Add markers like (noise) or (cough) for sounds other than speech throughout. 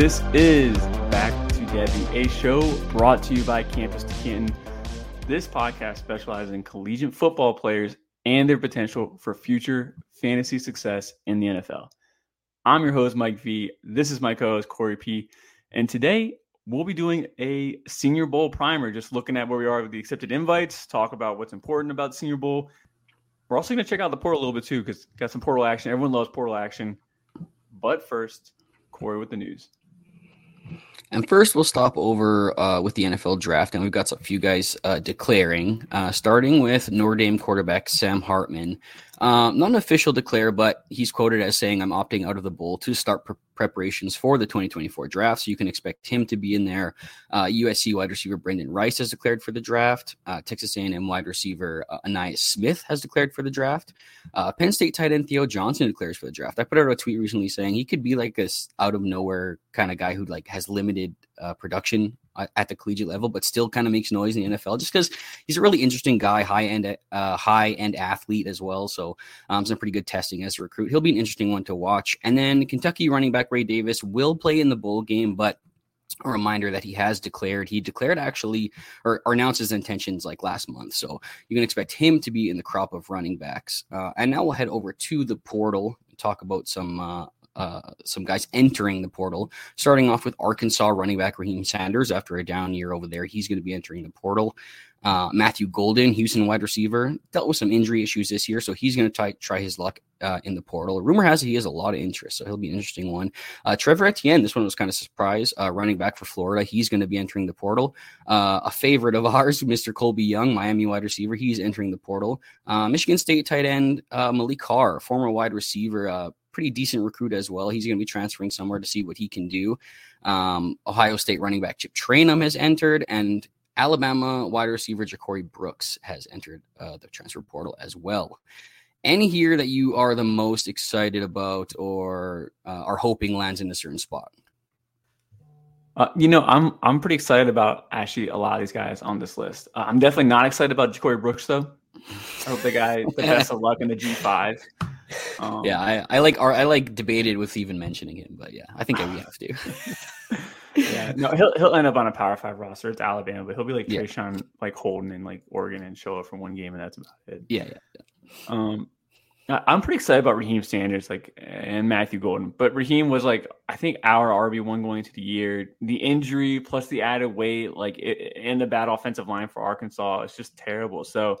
This is Back to Devy, a show brought to you by Campus to Canton. This podcast specializes in collegiate football players and their potential for future fantasy success in the NFL. I'm your host, Mike V. This is my co host, Cory P. And today we'll be doing a Senior Bowl primer, just looking at where we are with the accepted invites, talk about what's important about Senior Bowl. We're also going to check out the portal a little bit too, because got some portal action. Everyone loves portal action. But first, Cory with the news. And first, we'll stop over uh, with the NFL draft, and we've got a few guys uh, declaring, uh, starting with Notre Dame quarterback Sam Hartman. Um, not an official declare, but he's quoted as saying, I'm opting out of the bowl to start pre- preparations for the 2024 draft. So you can expect him to be in there. Uh, USC wide receiver Brenden Rice has declared for the draft. Uh, Texas A&M wide receiver uh, Ainias Smith has declared for the draft. Uh, Penn State tight end Theo Johnson declares for the draft. I put out a tweet recently saying he could be like a out of nowhere kind of guy who like has limited uh, production at the collegiate level, but still kind of makes noise in the NFL just because he's a really interesting guy, high end, uh, high end athlete as well. So um, some pretty good testing as a recruit. He'll be an interesting one to watch. And then Kentucky running back Ray Davis will play in the bowl game, but a reminder that he has declared he declared actually or, or, announced his intentions like last month so you can expect him to be in the crop of running backs uh, and now we'll head over to the portal and talk about some uh, uh, some guys entering the portal. Starting off with Arkansas running back Raheem Sanders after a down year over there, he's going to be entering the portal. Uh, Matthew Golden, Houston wide receiver, dealt with some injury issues this year, so he's going to try, his luck uh, in the portal. Rumor has it he has a lot of interest, so he'll be an interesting one. Uh, Trevor Etienne, this one was kind of a surprise, uh, running back for Florida. He's going to be entering the portal. Uh, a favorite of (laughs) ours, Mr. Colby Young, Miami wide receiver, he's entering the portal. Michigan State tight end Malik Carr, former wide receiver, pretty decent recruit as well. He's going to be transferring somewhere to see what he can do. Um, Ohio State running back Chip Trayanum has entered, and Alabama wide receiver Ja'Corey Brooks has entered uh, the transfer portal as well. Any here that you are the most excited about or uh, are hoping lands in a certain spot? Uh, you know, I'm I'm pretty excited about actually a lot of these guys on this list. Uh, I'm definitely not excited about Ja'Corey Brooks though. I hope the guy the best of luck in the G5. Um, yeah, I, I like I like debated with even mentioning him, but yeah, I think we have to. (laughs) yeah, no, he'll he'll end up on a Power Five roster. It's Alabama, but he'll be like yeah. Traeshon, like Holden in like Oregon and show up for one game, and that's about it. Yeah, yeah. yeah. Um, I'm pretty excited about Raheem Sanders, like and Matthew Golden. But Raheem was like, I think our RB one going into the year. The injury plus the added weight, like it, and the bad offensive line for Arkansas, it's just terrible. So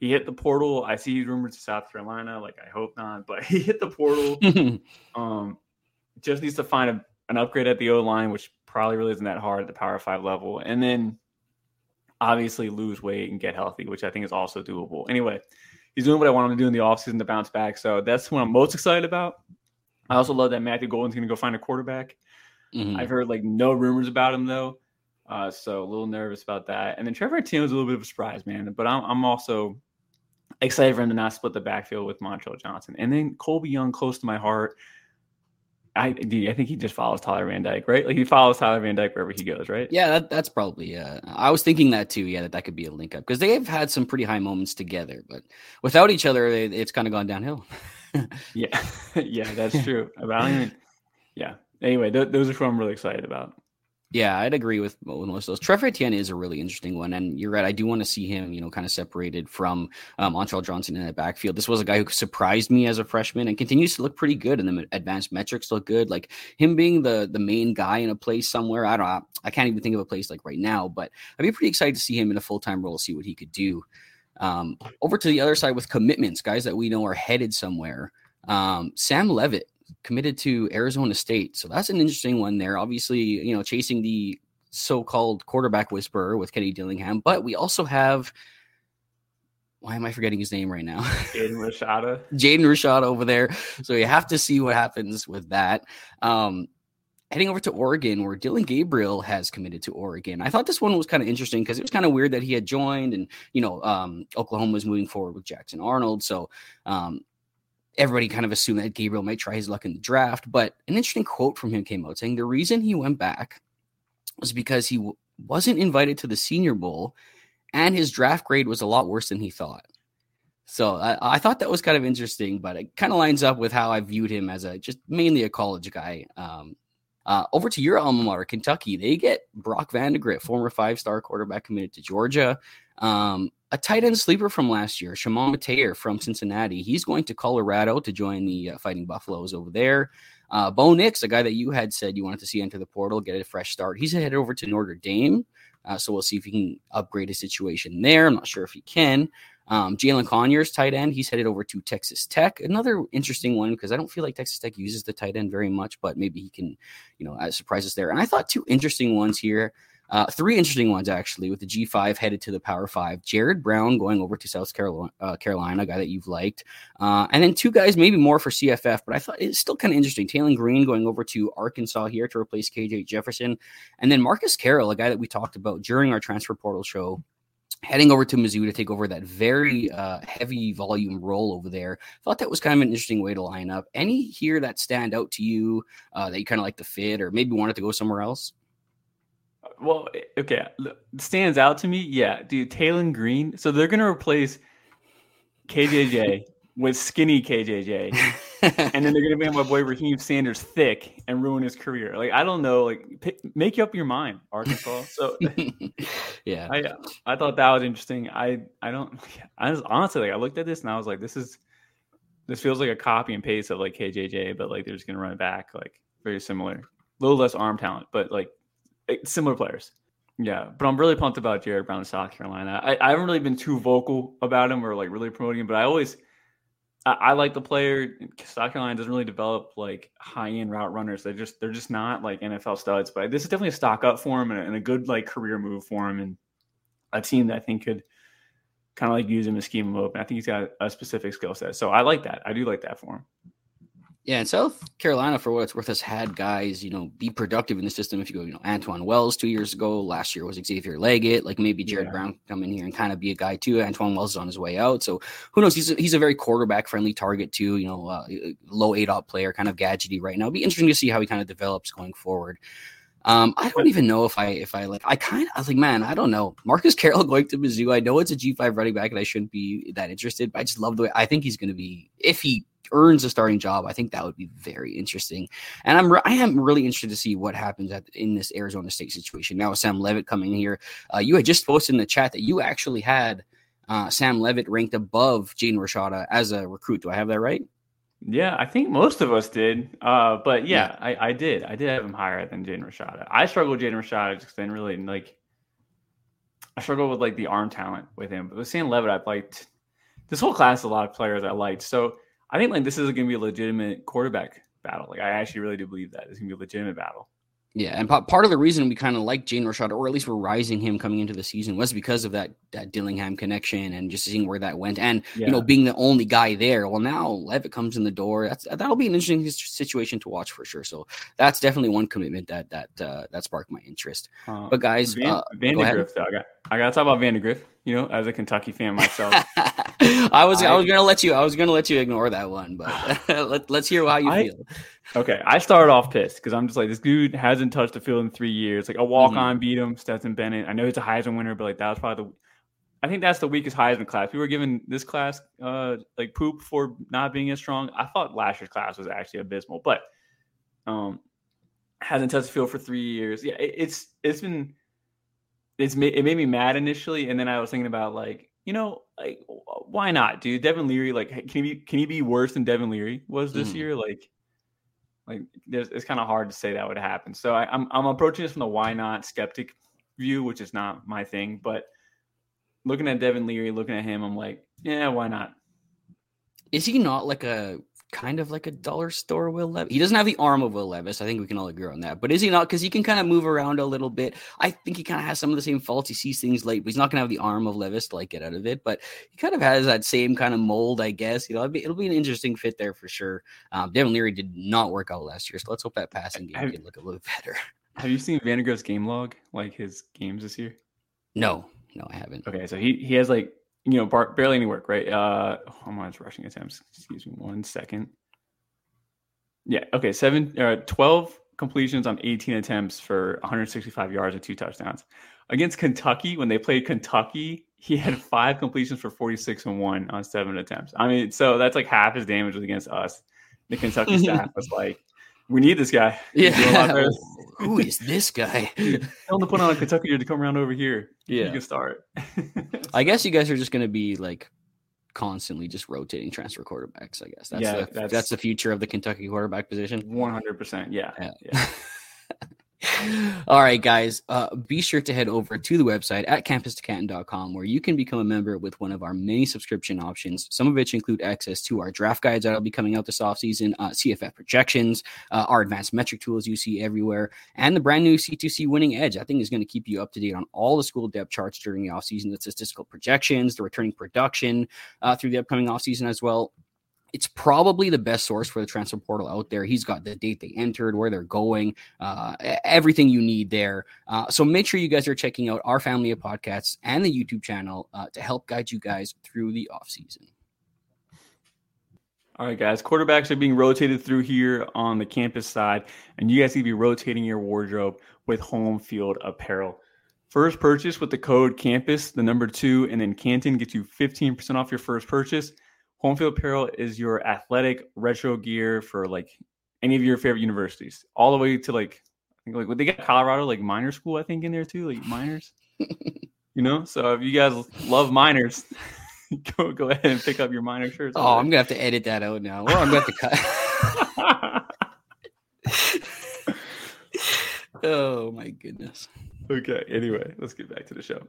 he hit the portal. I see rumors to South Carolina. Like I hope not, (laughs) but he hit the portal. (laughs) um, just needs to find a, an upgrade at the O line, which probably really isn't that hard at the Power Five level, and then obviously lose weight and get healthy, which I think is also doable. Anyway, he's doing what I want him to do in the offseason to bounce back. So that's what I'm most excited about. I also love that Matthew Golden's going to go find a quarterback. Mm-hmm. I've heard like no rumors about him though. Uh, so a little nervous about that. And then Trevor Etienne was a little bit of a surprise, man. But I'm, I'm also excited for him to not split the backfield with Montrell Johnson. And then Colby Young, close to my heart. I I think he just follows Tyler Van Dyke, right? Like he follows Tyler Van Dyke wherever he goes, right? Yeah, that, that's probably. Yeah, I was thinking that too. Yeah, that that could be a link up because they have had some pretty high moments together, but without each other, it, it's kind of gone downhill. (laughs) yeah, (laughs) yeah, that's true. About even, yeah. Anyway, th- those are who I'm really excited about. Yeah, I'd agree with, with most of those. Trevor Etienne is a really interesting one, and you're right. I do want to see him, you know, kind of separated from um, Montrell Johnson in that backfield. This was a guy who surprised me as a freshman and continues to look pretty good, and the advanced metrics look good. Like him being the the main guy in a place somewhere. I don't, I can't even think of a place like right now, but I'd be pretty excited to see him in a full time role, see what he could do. Um, over to the other side with commitments, guys that we know are headed somewhere. Um, Sam Leavitt committed to Arizona State. So that's an interesting one there. Obviously, you know, chasing the so-called quarterback whisperer with Kenny Dillingham, but we also have why am I forgetting his name right now? (laughs) Jaden Rashada. Jaden Rashada over there. So you have to see what happens with that. Um, heading over to Oregon, where Dillon Gabriel has committed to Oregon. I thought this one was kind of interesting because it was kind of weird that he had joined, and you know, um, Oklahoma was moving forward with Jackson Arnold. So um, everybody kind of assumed that Gabriel might try his luck in the draft. But an interesting quote from him came out saying the reason he went back was because he w- wasn't invited to the Senior Bowl and his draft grade was a lot worse than he thought. So I, I thought that was kind of interesting, but it kind of lines up with how I viewed him as a just mainly a college guy. Um, Uh, over to your alma mater, Kentucky. They get Brock Vandagriff, former five-star quarterback committed to Georgia. Um, a tight end sleeper from last year, Chamon Metayer from Cincinnati. He's going to Colorado to join the uh, Fighting Buffaloes over there. Uh, Bo Nix, a guy that you had said you wanted to see enter the portal, get a fresh start. He's headed over to Notre Dame. Uh, so we'll see if he can upgrade his situation there. I'm not sure if he can. Um, Jalin Conyers, tight end, he's headed over to Texas Tech. Another interesting one because I don't feel like Texas Tech uses the tight end very much, but maybe he can, you know, uh, surprise us there. And I thought two interesting ones here. Uh, three interesting ones actually with the G5 headed to the Power Five. Jared Brown going over to South Carolina, uh, Carolina, guy that you've liked, uh, and then two guys maybe more for CFF, but I thought it's still kind of interesting. Taylen Green going over to Arkansas here to replace KJ Jefferson, and then Marcus Carroll, a guy that we talked about during our transfer portal show heading over to Mizzou to take over that very uh, heavy volume role over there. Thought that was kind of an interesting way to line up. Any here that stand out to you uh, that you kind of like the fit, or maybe wanted to go somewhere else? Well, eh, okay, stands out to me. Yeah, dude, Taylen Green. So they're gonna replace KJJ (laughs) with skinny KJJ, (laughs) and then they're gonna make my boy Raheem Sanders thick and ruin his career. Like I don't know, like pick, make up your mind, Arkansas. (laughs) So yeah, I I thought that was interesting. I I don't. I was honestly like I looked at this and I was like, this is this feels like a copy and paste of like KJJ, but like they're just gonna run it back, like very similar, a little less arm talent, but like Eh, similar players. Yeah, but I'm really pumped about Jared Brown in South Carolina. I, I haven't really been too vocal about him or like really promoting him, but I always I, I like the player. South Carolina doesn't really develop like high end route runners. They just they're just not like NFL studs. But this is definitely a stock up for him and a, and a good like career move for him, and a team that I think could kind of like use him and scheme him open. I think he's got a specific skill set, so I like that. I do like that for him. Yeah, and South Carolina, for what it's worth, has had guys, you know, be productive in the system. If you go, you know, Antwane Wells two years ago, last year was Xavier Legette, like maybe Jared yeah. Brown come in here and kind of be a guy too. Antwane Wells is on his way out, so who knows? He's a, he's a very quarterback friendly target too. You know, uh, low aDOT player, kind of gadgety right now. It'll be interesting to see how he kind of develops going forward. Um, I don't even know if I if I like I kind of I was like, man, I don't know. Marcus Carroll (laughs) going to Mizzou. I know it's a G five running back, and I shouldn't be that interested, but I just love the way I think he's going to be if he earns a starting job, I think that would be very interesting. And I'm re- I am really interested to see what happens at, in this Arizona State situation. Now, Sam Leavitt coming here, uh, you had just posted in the chat that you actually had uh, Sam Leavitt ranked above Jaden Rashada as a recruit. Do I have that right? Yeah, I think most of us did. Uh, but yeah, yeah, I, I did. I did have him higher than Jaden Rashada. I struggled with Jaden Rashada just then really like I struggled with like the arm talent with him. But with Sam Leavitt, I liked this whole class. A lot of players I liked. So I think like this is going to be a legitimate quarterback battle. Like I actually really do believe that it's going to be a legitimate battle. Yeah, and part of the reason we kind of like Jaden Rashada, or at least we're rising him coming into the season, was because of that that Dillingham connection and just seeing where that went, and yeah. you know being the only guy there. Well, now Leavitt comes in the door. That's that'll be an interesting situation to watch for sure. So that's definitely one commitment that that uh, that sparked my interest. Uh, but guys, Van, uh, though, I got I got to talk about Vandagriff. You know, as a Kentucky fan myself, (laughs) I was I, I, was gonna let you I was gonna let you ignore that one, but (laughs) let, let's hear how you I, feel. Okay, I started off pissed because I'm just like this dude hasn't touched the field in three years. Like a walk on mm-hmm. beat him, Stetson Bennett. I know he's a Heisman winner, but like that was probably the. I think that's the weakest Heisman class. We were giving this class uh like poop for not being as strong. I thought last year's class was actually abysmal, but um hasn't touched the field for three years. Yeah, it, it's it's been it's it made me mad initially, and then I was thinking about like you know like why not, dude? Devin Leary, like can he be can he be worse than Devin Leary was this mm. year? Like like it's kind of hard to say that would happen. So I, I'm I'm approaching this from the why not skeptic view, which is not my thing, but looking at Devin Leary, looking at him, I'm like, yeah, why not? Is he not like a kind of like a dollar store Will Levis. He doesn't have the arm of Will Levis. I think we can all agree on that. But is he not? Because he can kind of move around a little bit. I think he kind of has some of the same faults. He sees things late, but he's not going to have the arm of Levis to like get out of it. But he kind of has that same kind of mold, I guess. You know, it'll be, it'll be an interesting fit there for sure. Um, Devin Leary did not work out last year, so let's hope that passing game have, can look a little (laughs) better. Have you seen Vandagriff's game log, like his games this year? No, no, I haven't. Okay, so he he has like you know bar- barely any work, right? Uh, how much rushing attempts? Excuse me, one second. Yeah. Okay. Seven, uh, 12 completions on 18 attempts for 165 yards and two touchdowns. Against Kentucky, when they played Kentucky, he had (laughs) five completions for 46 and one on seven attempts. I mean, so that's like half his damage was against us. The Kentucky (laughs) staff was like, We need this guy. Yeah. (laughs) Who is this guy? Tell him to put on a Kentucky to come around over here. Yeah. You can start. (laughs) I guess you guys are just going to be like constantly just rotating transfer quarterbacks. I guess that's Yeah, the, that's- that's, the future of the Kentucky quarterback position. 100%. Yeah. Yeah. yeah. (laughs) (laughs) All right, guys. Uh, be sure to head over to the website at campus2canton.com where you can become a member with one of our many subscription options, some of which include access to our draft guides that will be coming out this offseason, uh, CFF projections, uh, our advanced metric tools you see everywhere, and the brand new C2C Winning Edge. I think is going to keep you up to date on all the school depth charts during the offseason, the statistical projections, the returning production uh, through the upcoming offseason as well it's probably the best source for the transfer portal out there. He's got the date they entered, where they're going, uh, everything you need there. Uh, so make sure you guys are checking out our family of podcasts and the YouTube channel uh, to help guide you guys through the off season. All right, guys. Quarterbacks are being rotated through here on the campus side, and you guys need to be rotating your wardrobe with home field apparel. First purchase with the code campus, the number two, and then Canton gets you 15% off your first purchase. Home field apparel is your athletic retro gear for like any of your favorite universities, all the way to like, I think like what they got Colorado, like minor school, I think in there too, like minors. (laughs) you know, so if you guys love minors, (laughs) go go ahead and pick up your minor shirts. Oh, I'm gonna have to edit that out now, or I'm gonna have to cut. (laughs) oh my goodness, okay. Anyway, let's get back to the show.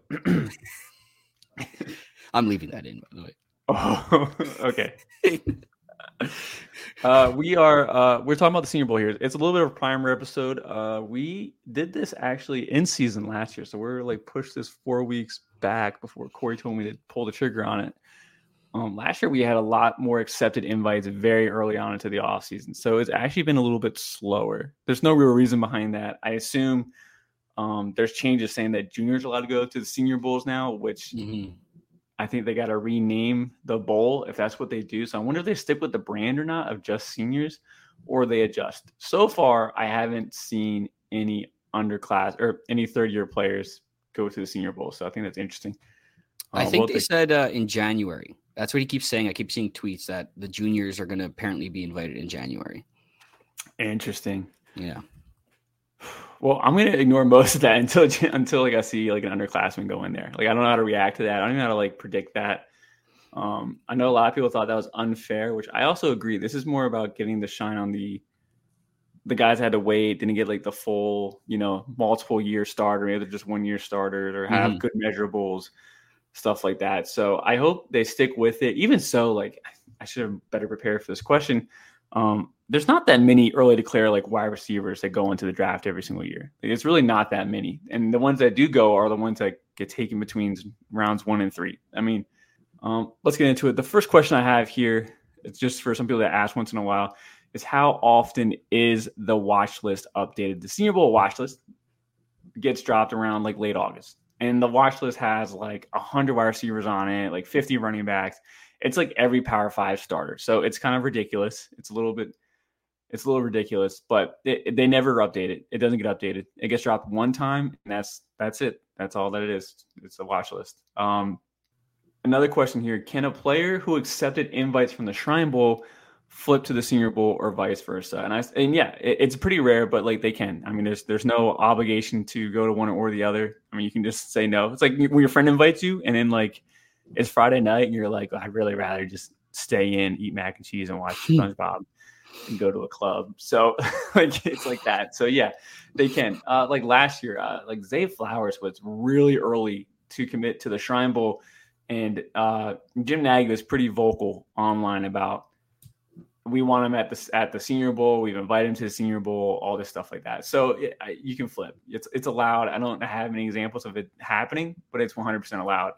I'm leaving that in by the way. (laughs) okay. Uh, we are uh, we're talking about the Senior Bowl here. It's a little bit of a primer episode. Uh, we did this actually in season last year, so we're like pushed this four weeks back before Cory told me to pull the trigger on it. Um, last year we had a lot more accepted invites very early on into the off season, so it's actually been a little bit slower. There's no real reason behind that. I assume um, there's changes saying that juniors are allowed to go to the Senior Bowls now, which Mhm. I think they got to rename the bowl if that's what they do. So I wonder if they stick with the brand or not of just seniors or they adjust. So far, I haven't seen any underclass or any third year players go to the senior bowl. So I think that's interesting. I Uh, think we'll they take- said uh, in January. That's what he keeps saying. I keep seeing tweets that the juniors are going to apparently be invited in January. interesting. Yeah. (sighs) (sighs) (sighs) Well, I'm gonna ignore most of that (laughs) until until like I see like an underclassman go in there. Like I don't know how to react to that. I don't even know how to like predict that. Um, I know a lot of people thought that was unfair, which I also agree. This is more about getting the shine on the the guys that had to wait, didn't get like the full, you know, multiple year starter, maybe they're just one year starters or have Mhm. good measurables, stuff like that. So I hope they stick with it. Even so, like I should have better prepared for this question. Um, there's not that many early declare like wide receivers that go into the draft every single year. Like, it's really not that many, and the ones that do go are the ones that get taken between rounds one and three. I mean, um, let's get into it. The first question I have here, it's just for some people that ask once in a while, is how often is the watch list updated? The Senior Bowl watch list gets dropped around like late August, and the watch list has like hundred wide receivers on it, like 50 running backs. It's like every Power Five starter, so it's kind of ridiculous. It's a little bit, it's a little ridiculous, but it, they never update it. It doesn't get updated. It gets dropped one time, and that's that's it. That's all that it is. It's a watch list. Um, another question here: Can a player who accepted invites from the Shrine Bowl flip to the Senior Bowl or vice versa? And I and yeah, it, it's pretty rare, but like they can. I mean, there's there's no obligation to go to one or the other. I mean, you can just say no. It's like when your friend invites you, and then like it's Friday night, and you're like, I'd really rather just stay in, eat mac and cheese, and watch (laughs) SpongeBob. And go to a club, so (laughs) like it's like that. So yeah, they can. Uh, like last year, uh, like Zay Flowers was really early to commit to the Shrine Bowl, and uh, Jim Nagy was pretty vocal online about we want him at the at the Senior Bowl. We've invited him to the Senior Bowl, all this stuff like that. So it, I- you can flip. It's it's allowed. I don't have any examples of it happening, but it's 100 percent allowed.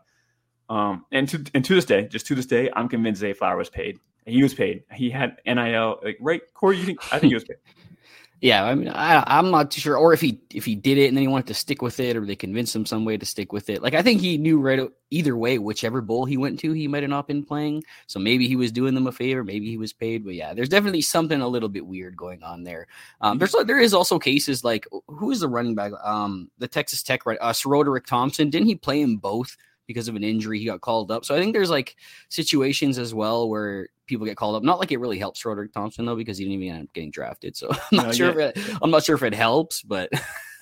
Um, and to and to this day, just to this day, I'm convinced Zay Flower was paid. He was paid. He had NIL. Like right, Cory. You think? I think he was paid. (laughs) Yeah, I mean, I, I'm not too sure, or if he if he did it and then he wanted to stick with it, or they convinced him some way to stick with it. Like I think he knew right either way, whichever bowl he went to, he might have not been playing. So maybe he was doing them a favor, maybe he was paid. But yeah, there's definitely something a little bit weird going on there. Um, there's there is also cases like who is the running back? Um, the Texas Tech right, uh, SaRodorick Thompson. Didn't he play in both because of an injury. He got called up. So I think there's like situations as well where people get called up. Not like it really helps Roderick Thompson though, because he didn't even end up getting drafted. So (laughs) I'm not no, sure yeah. if it, I'm not sure if it helps, but (laughs)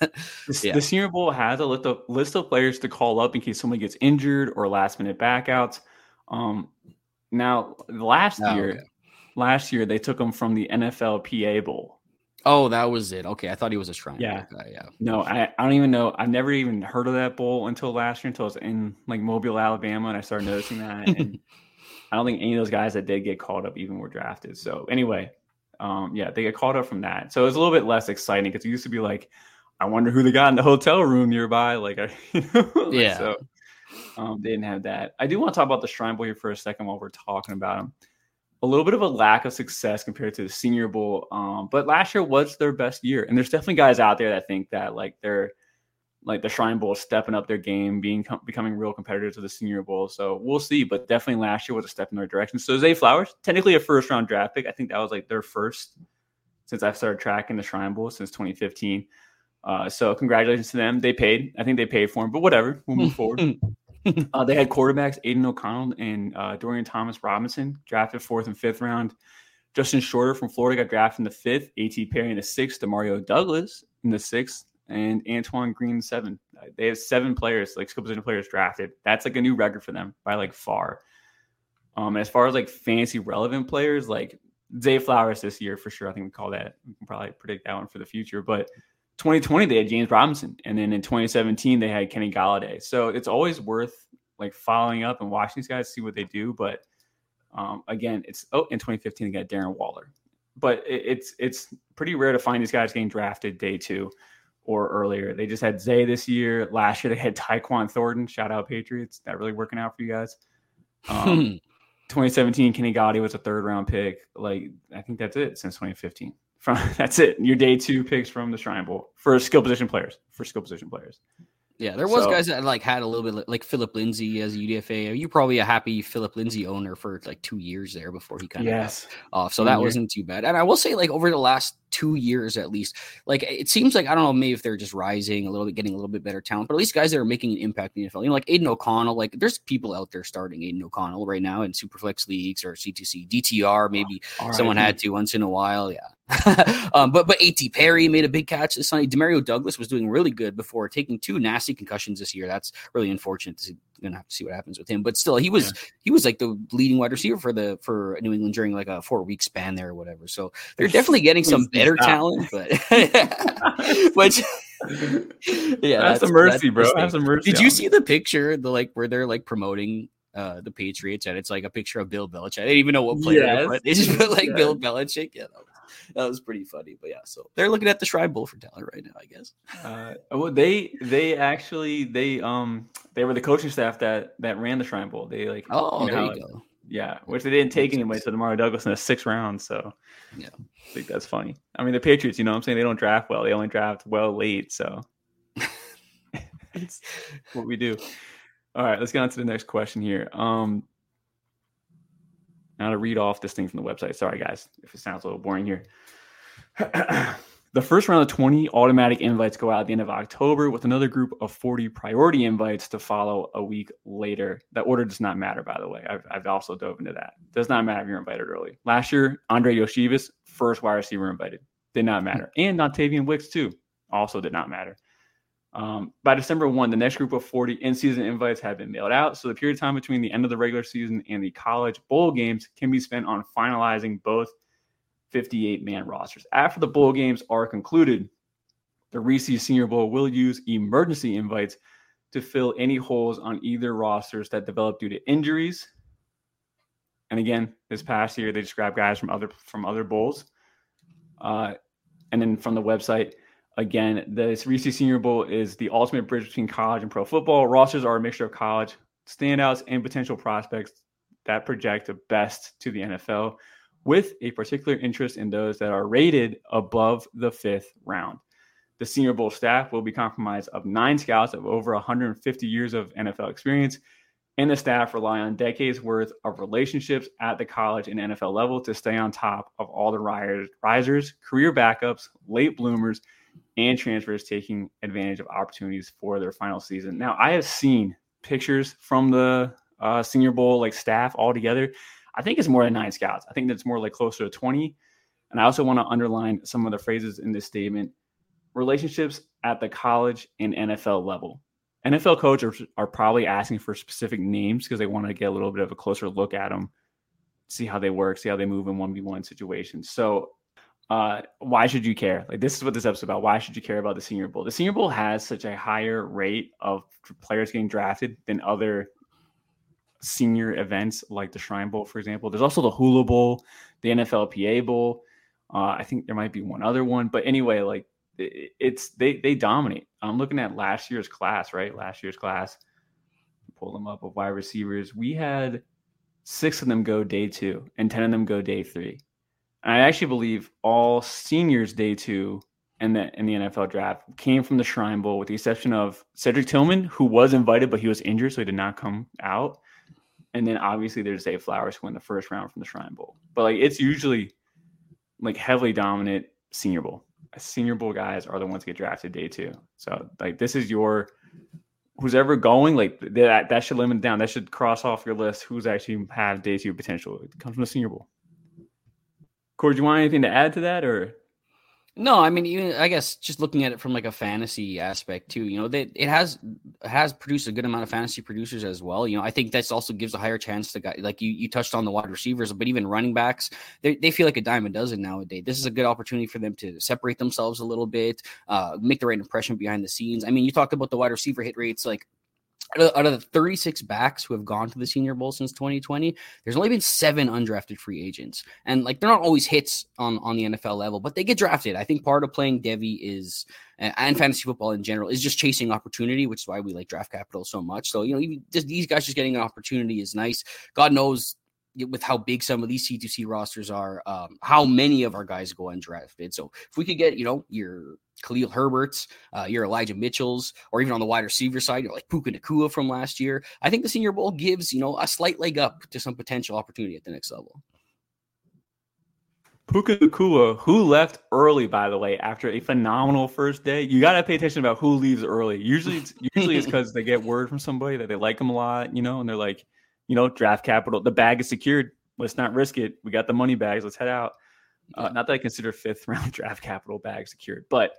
yeah. the Senior Bowl has a list of list of players to call up in case someone gets injured or last minute backouts. Um, now last oh, year, okay. last year they took him from the NFLPA Bowl. Oh, that was it. Okay, I thought he was a shrine. Yeah, guy. yeah. No, I, I don't even know. I never even heard of that bowl until last year, until I was in like Mobile, Alabama, and I started noticing that. And (laughs) I don't think any of those guys that did get called up even were drafted. So anyway, um, yeah, they get called up from that. So it's a little bit less exciting because it used to be like, I wonder who they got in the hotel room nearby. Like, I, (laughs) you know, yeah. So um, they didn't have that. I do want to talk about the Shrine Bowl here for a second while we're talking about them a little bit of a lack of success compared to the Senior Bowl. Um, but last year was their best year, and there's definitely guys out there that think that like they're like the Shrine Bowl stepping up their game, being becoming real competitors to the Senior Bowl. So we'll see. But definitely last year was a step in the right direction. So Zay Flowers, technically a first round draft pick. I think that was like their first since I've started tracking the Shrine Bowl since 2015. Uh, so congratulations to them. They paid. I think they paid for him, but whatever. We'll move forward. (laughs) (laughs) uh, they had quarterbacks Aidan O'Connell and uh, Dorian Thompson-Robinson drafted fourth and fifth round. Justin Shorter from Florida got drafted in the fifth. A.T. Perry in the sixth. Demario Douglas in the sixth, and Antoine Green seven. Uh, they have seven players, like skill position players, drafted. That's like a new record for them by like far. Um, as far as like fancy relevant players, like Zay Flowers this year for sure. I think we call that. We can probably predict that one for the future, but 2020 they had James Robinson, and then in 2017 they had Kenny Golladay. So it's always worth like following up and watching these guys, see what they do. But um, again, it's oh in 2015 they got Darren Waller, but it, it's it's pretty rare to find these guys getting drafted day two or earlier. They just had Zay this year. Last year they had Tyquan Thornton. Shout out Patriots. That really working out for you guys. Um, (laughs) 2017 Kenny Golladay was a third round pick. Like I think that's it since 2015 from (laughs) that's it. Your day two picks from the Shrine Bowl for skill position players. For skill position players. Yeah, there was so, guys that like had a little bit like Phillip Lindsay as a UDFA. You probably a happy Phillip Lindsay owner for like two years there before he kind of yes. off. So that mm-hmm. wasn't too bad. And I will say, like over the last two years at least, like it seems like I don't know, maybe if they're just rising a little bit, getting a little bit better talent, but at least guys that are making an impact in the NFL. You know, like Aidan O'Connell. Like there's people out there starting Aidan O'Connell right now in Superflex leagues or CTC, DTR. Maybe right, someone had to once in a while. Yeah. (laughs) um, but but A.T. Perry made a big catch this Sunday. Demario Douglas was doing really good before taking two nasty concussions this year. That's really unfortunate. To see, gonna have to see what happens with him. But still, he was yeah. he was like the leading wide receiver for the for New England during like a four week span there or whatever. So they're definitely getting some better talent, but (laughs) (laughs) but yeah, that's, that's mercy, bro. That's a mercy. Did you see the picture the like where they're like promoting uh, the Patriots, and it's like a picture of Bill Belichick. I didn't even know what player yes. they just put like yes. Bill Belichick. Yeah, that was, pretty funny. But yeah, so they're looking at the Shrine Bowl for talent right now, I guess. Uh, well, they they actually they um they were the coaching staff that that ran the Shrine Bowl. They like oh you know, there you go. Yeah, which they didn't take anyway So Demario Douglas in the sixth round. So yeah, I think that's funny. I mean, the Patriots, you know, what I'm saying they don't draft well. They only draft well late. So (laughs) (laughs) it's what we do. All right, let's get on to the next question here. Um, now to read off this thing from the website. Sorry, guys, if it sounds a little boring here. (clears throat) the first round of 20 automatic invites go out at the end of October, with another group of 40 priority invites to follow a week later. That order does not matter, by the way. I've, I've also dove into that. Does not matter if you're invited early. Last year, Andre Iosivas, first wide receiver invited, did not matter, hmm. and Dontayvion Wicks too, also did not matter. Um, by December 1, the next group of 40 in season invites have been mailed out. So the period of time between the end of the regular season and the college bowl games can be spent on finalizing both 58 man rosters. After the bowl games are concluded, the Reese Senior Bowl will use emergency invites to fill any holes on either rosters that develop due to injuries. And again, this past year they just grabbed guys from other from other bowls. Uh, and then from the website, Again, this Reese Senior Bowl is the ultimate bridge between college and pro football. Rosters are a mixture of college standouts and potential prospects that project the best to the NFL, with a particular interest in those that are rated above the fifth round. The Senior Bowl staff will be comprised of nine scouts of over 150 years of NFL experience, and the staff rely on decades worth of relationships at the college and NFL level to stay on top of all the risers, career backups, late bloomers, and transfers taking advantage of opportunities for their final season. Now, I have seen pictures from the uh, Senior Bowl like staff all together, I think it's more than nine scouts. I think that's more like closer to 20. And I also want to underline some of the phrases in this statement relationships at the college and NFL level. NFL coaches are, are probably asking for specific names because they want to get a little bit of a closer look at them, see how they work, see how they move in 1v1 situations. So, uh, why should you care? Like, this is what this episode's about. Why should you care about the Senior Bowl? The Senior Bowl has such a higher rate of players getting drafted than other senior events like the Shrine Bowl, for example. There's also the Hula Bowl, the NFLPA Bowl. Uh, I think there might be one other one, but anyway, like it, it's they they dominate. I'm looking at last year's class, right? Last year's class. Pull them up of wide receivers. We had six of them go day two, and ten of them go day three. I actually believe all seniors day two in the in the NFL draft came from the Shrine Bowl, with the exception of Cedric Tillman, who was invited but he was injured, so he did not come out. And then obviously there's Zay Flowers who won the first round from the Shrine Bowl. But like it's usually like heavily dominant Senior Bowl. Senior Bowl guys are the ones that get drafted day two. So like this is your who's ever going like that that should limit down. That should cross off your list who's actually have day two potential. It comes from the Senior Bowl. Do you want anything to add to that or? No, I mean, even I guess just looking at it from like a fantasy aspect too, you know, that it has has produced a good amount of fantasy producers as well. You know, I think that's also gives a higher chance to guys like you. You touched on the wide receivers, but even running backs, they, they feel like a dime a dozen nowadays. This is a good opportunity for them to separate themselves a little bit, uh, make the right impression behind the scenes. I mean, you talked about the wide receiver hit rates, like out of the 36 backs who have gone to the Senior Bowl since 2020, there's only been seven undrafted free agents, and like they're not always hits on on the NFL level, but they get drafted. I think part of playing Devy is and fantasy football in general is just chasing opportunity, which is why we like draft capital so much. So you know, even just these guys just getting an opportunity is nice. God knows with how big some of these C2C rosters are, um, how many of our guys go undrafted. So if we could get, you know, your Khalil Herberts, uh, your Elijah Mitchells, or even on the wide receiver side, you're like Puka Nacua from last year, I think the Senior Bowl gives, you know, a slight leg up to some potential opportunity at the next level. Puka Nacua, who left early, by the way, after a phenomenal first day. You got to pay attention about who leaves early. Usually, it's, usually it's (laughs) because they get word from somebody that they like them a lot, you know, and they're like, you know, draft capital. The bag is secured. Let's not risk it. We got the money bags. Let's head out. Uh, not that I consider fifth (laughs) round draft capital bag secured, but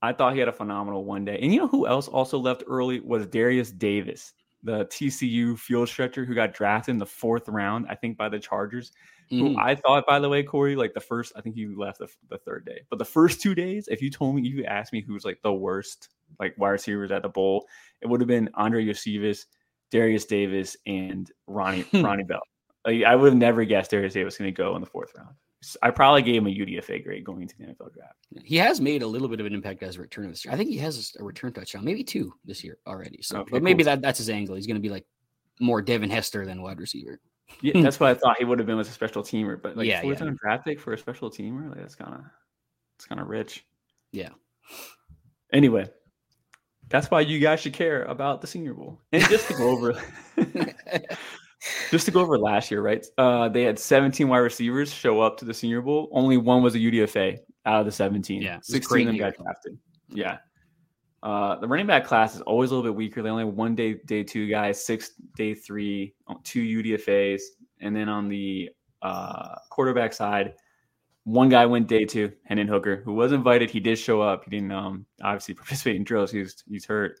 I thought he had a phenomenal one day. And you know who else also left early was Derius Davis, the TCU field stretcher who got drafted in the fourth round, I think, by the Chargers. Mm. Who I thought, by the way, Cory, like the first, I think he left the, the third day, but the first two days, if you told me, you asked me who's like the worst, like wide receivers at the bowl, it would have been Andre Iosivas, Derius Davis, and Ronnie hmm. Ronnie Bell. Like, I would have never guessed Derius Davis was going to go in the fourth round. I probably gave him a UDFA grade going into the NFL draft. He has made a little bit of an impact as a return this year. I think he has a return touchdown, maybe two this year already. So, okay, but maybe cool. that that's his angle. He's going to be like more Devin Hester than wide receiver. yeah, that's what I (laughs) thought he would have been with a special teamer. But like yeah, fourth yeah. round draft pick for a special teamer, like that's kind of it's kind of rich. Yeah. Anyway, that's why you guys should care about the Senior Bowl. And just to go over, (laughs) just to go over last year, right? Uh, they had 17 wide receivers show up to the Senior Bowl. Only one was a UDFA out of the 17. Yeah, 16 of them got drafted. Yeah. Uh, the running back class is always a little bit weaker. They only have one day day two guys, six day three, two UDFA's, and then on the uh, quarterback side, one guy went day two, Hendon Hooker, who was invited. He did show up. He didn't um, obviously (laughs) participate in drills. He's he's hurt.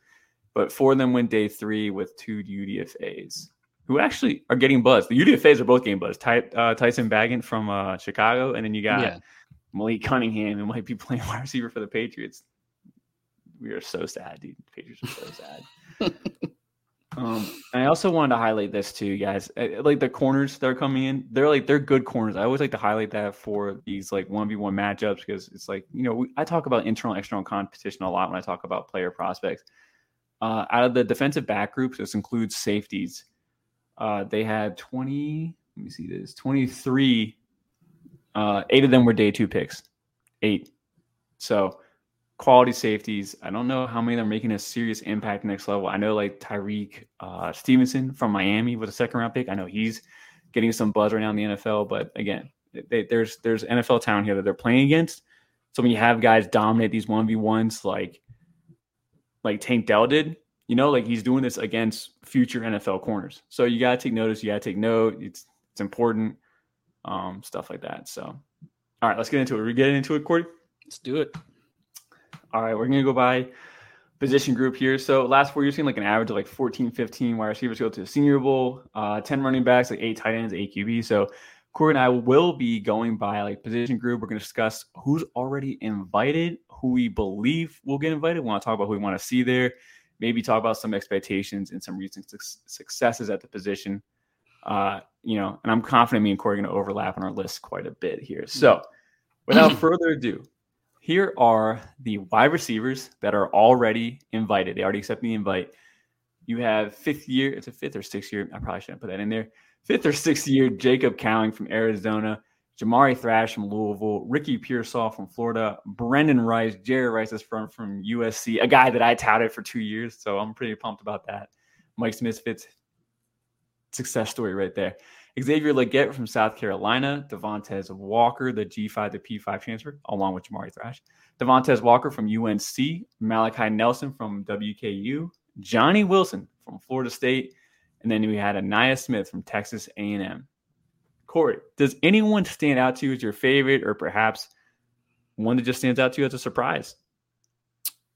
But four of them went day three with two UDFAs, who actually are getting buzzed. The UDFAs are both getting buzzed. Ty, uh, Tyson Bagent from uh, Chicago, and then you got yeah. Malik Cunningham, who might be (laughs) playing wide receiver for the Patriots. We are so sad, dude. The Patriots are so sad. (laughs) Um, I also wanted to highlight this too, guys. Uh, like the corners that are coming in, they're like they're good corners. I always like to highlight that for these like one v one matchups because it's like you know we, I talk about internal external competition a lot when I talk about player prospects. Uh, out of the defensive back groups, this includes safeties. Uh, they had twenty. Let me see this. Twenty three. Uh, eight of them were day two picks. Eight. So quality safeties. I don't know how many they're making a serious impact next level. I know like Tyrique uh, Stevenson from Miami was a second round pick. I know he's getting some buzz right now in the NFL, but again, they, there's there's NFL talent here that they're playing against. So when you have guys dominate these one v ones like like Tank Dell did, you know, like he's doing this against future NFL corners. So you gotta take notice. You gotta take note. It's it's important. Um, stuff like that. So, all right, let's get into it. We're getting into it, Cory. Let's do it. All right, we're gonna go by position group here. So last four years, seen like an average of like 14, 15 wide receivers go to the Senior Bowl, uh, 10 running backs, like eight tight ends, eight QB. So Cory and I will be going by like position group. We're going to discuss who's already invited, who we believe will get invited. We want to talk about who we want to see there. Maybe talk about some expectations and some recent su- successes at the position. Uh, you know, and I'm confident me and Cory are going to overlap on our list quite a bit here. So, without further ado, here are the wide receivers that are already invited. They already accepted the invite. You have fifth year, it's a fifth or sixth year. I probably shouldn't put that in there. Fifth or sixth year, Jacob Cowing from Arizona, Jamari Thrash from Louisville, Ricky Pearsall from Florida, Brenden Rice, Jerry Rice is from from USC, a guy that I touted for two years. So I'm pretty pumped about that. Mike's Misfits success story right there. Xavier Legette from South Carolina, Devontez Walker, the G5 to P5 transfer, along with Jamari Thrash. Devontez Walker from UNC, Malachi Nelson from WKU, Johnny Wilson from Florida State, and then we had Ainias Smith from Texas A&M. Cory, does anyone stand out to you as your favorite, or perhaps one that just stands out to you as a surprise?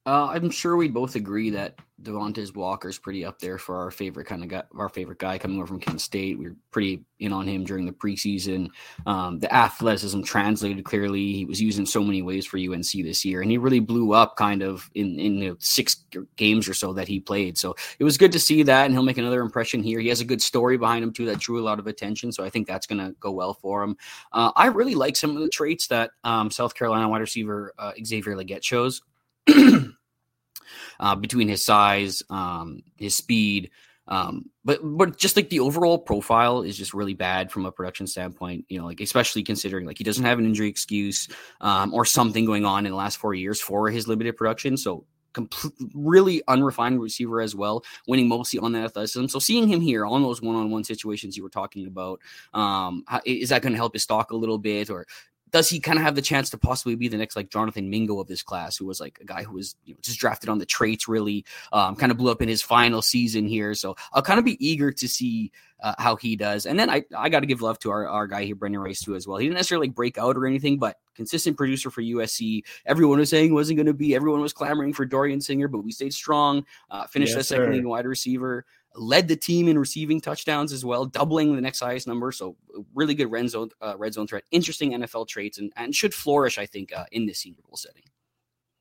Uh, I'm sure we'd both agree that Devontez Walker is pretty up there for our favorite kind of guy, our favorite guy coming over from Kent State. We are pretty in on him during the preseason. Um, the athleticism translated clearly. He was used in so many ways for UNC this year, and he really blew up kind of in in know, six games or so that he played. So it was good to see that, and he'll make another impression here. He has a good story behind him too that drew a lot of attention. So I think that's going to go well for him. Uh, I really like some of the traits that um, South Carolina wide receiver uh, Xavier Legette shows. (clears throat) uh, between his size, um, his speed. Um, but but just like the overall profile is just really bad from a production standpoint. You know, like especially considering like he doesn't have an injury excuse um, or something going on in the last four years for his limited production. So really unrefined receiver as well, winning mostly on that athleticism. So seeing him here on those one-on-one situations you were talking about, um, how, is that going to help his stock a little bit, or does he kind of have the chance to possibly be the next like Jonathan Mingo of this class, who was like a guy who was you know, just drafted on the traits, really um, kind of blew up in his final season here. So I'll kind of be eager to see uh, how he does. And then I, I got to give love to our, our guy here, Brenden Rice, too, as well. He didn't necessarily like break out or anything, but consistent producer for USC. Everyone was saying wasn't going to be. Everyone was clamoring for Dorian Singer, but we stayed strong. Uh, finished yes, the second leading wide receiver led the team in receiving touchdowns as well, doubling the next highest number. So really good red zone, uh, red zone threat. Interesting NFL traits and, and should flourish, I think, uh, in this Senior Bowl setting.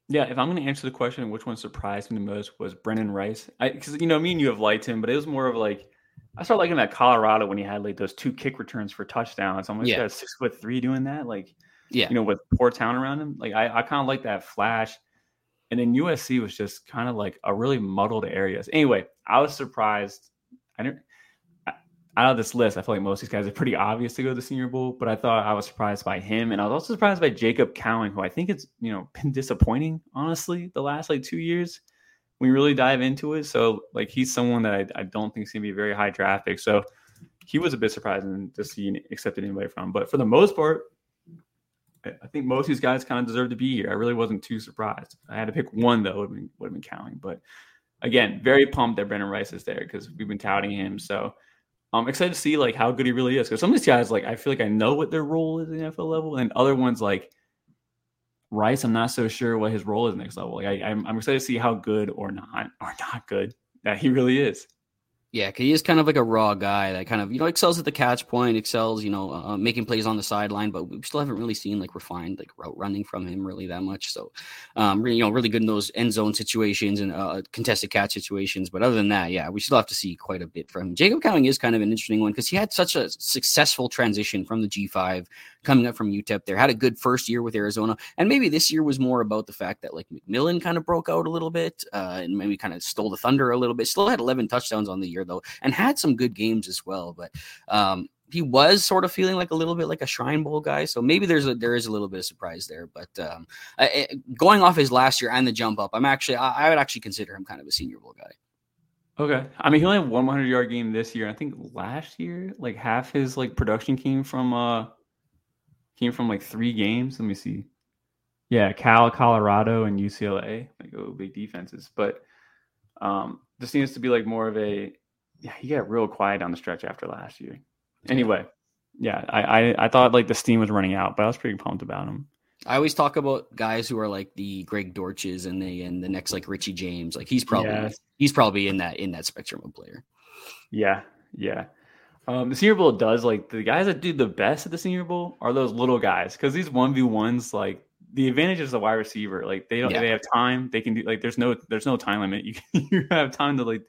Yeah, if I'm going to answer the question, which one surprised me the most was Brenden Rice. Because you know, me and you have liked him, but it was more of like I started liking that Colorado when he had like those two kick returns for touchdowns. I'm like, yeah, six foot three doing that, like, yeah, you know, with poor town around him. Like, I, I kind of like that flash. And then USC was just kind of like a really muddled areas. Anyway, I was surprised. I didn't out of this list, I feel like most of these guys are pretty obvious to go to the Senior Bowl, but I thought I was surprised by him, and I was also surprised by Jacob Cowing, who I think it's you know been disappointing, honestly, the last like two years. We really dive into it, so like he's someone that I, I don't think is gonna be very high draft. So he was a bit surprising to see accepted anybody from, but for the most part, I think most of these guys kind of deserve to be here. I really wasn't too surprised. I had to pick one though, would have been, would have been. But again, very pumped that Brenden Rice is there because we've been touting him. So I'm excited to see like how good he really is. Because some of these guys, like I feel like I know what their role is in the NFL level, and other ones like Rice, I'm not so sure what his role is next level. Like I, I'm, I'm excited to see how good or not or not good that he really is. Yeah, he is kind of like a raw guy that kind of you know excels at the catch point, excels you know uh, making plays on the sideline, but we still haven't really seen like refined like route running from him really that much. So, um, really, you know, really good in those end zone situations and uh, contested catch situations. But other than that, yeah, we still have to see quite a bit from him. Jacob Cowing is kind of an interesting one because he had such a successful transition from the G five coming up from UTEP. There had a good first year with Arizona, and maybe this year was more about the fact that like McMillan kind of broke out a little bit uh, and maybe kind of stole the thunder a little bit. Still had 11 touchdowns on the year though, and had some good games as well. But um, he was sort of feeling like a little bit like a Shrine Bowl guy, so maybe there's a there is a little bit of surprise there. But um, I, going off his last year and the jump up, I'm actually I, I, would actually consider him kind of a Senior Bowl guy. Okay, I mean he only had one 100 yard game this year. I think last year, like half his like production came from uh came from like three games. Let me see. Yeah, Cal, Colorado, and UCLA. Like oh, big defenses. But Um, this seems to be like more of a yeah, he got real quiet on the stretch after last year. Anyway, yeah, I, I, I thought like the steam was running out, but I was pretty pumped about him. I always talk about guys who are like the Greg Dortches and the and the next like Richie James. Like he's probably he's probably in that in that spectrum of player. Yeah, yeah. Um, the Senior Bowl does like the guys that do the best at the Senior Bowl are those little guys because these one v ones like the advantage is the wide receiver. Like they don't yeah. they have time. They can do like there's no there's no time limit. (laughs) You you have time to like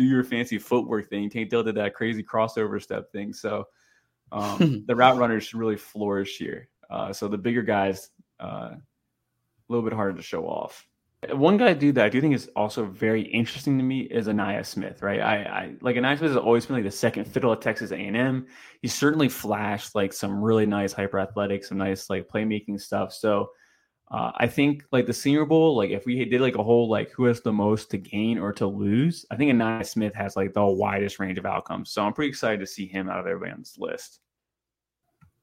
do your fancy footwork thing. You can't deal to that crazy crossover step thing. So um, (laughs) the route runners should really flourish here. Uh, so the bigger guys, uh, a little bit harder to show off. One guy, dude, that I do think is also very interesting to me is Ainias Smith, right? I, I like Ainias Smith has always been like the second fiddle at Texas A&M. He certainly flashed like some really nice hyper athletic, some nice like playmaking stuff. So uh, I think like the Senior Bowl, like if we did like a whole like who has the most to gain or to lose, I think Ainias Smith has like the widest range of outcomes. So I'm pretty excited to see him out of everybody on this list.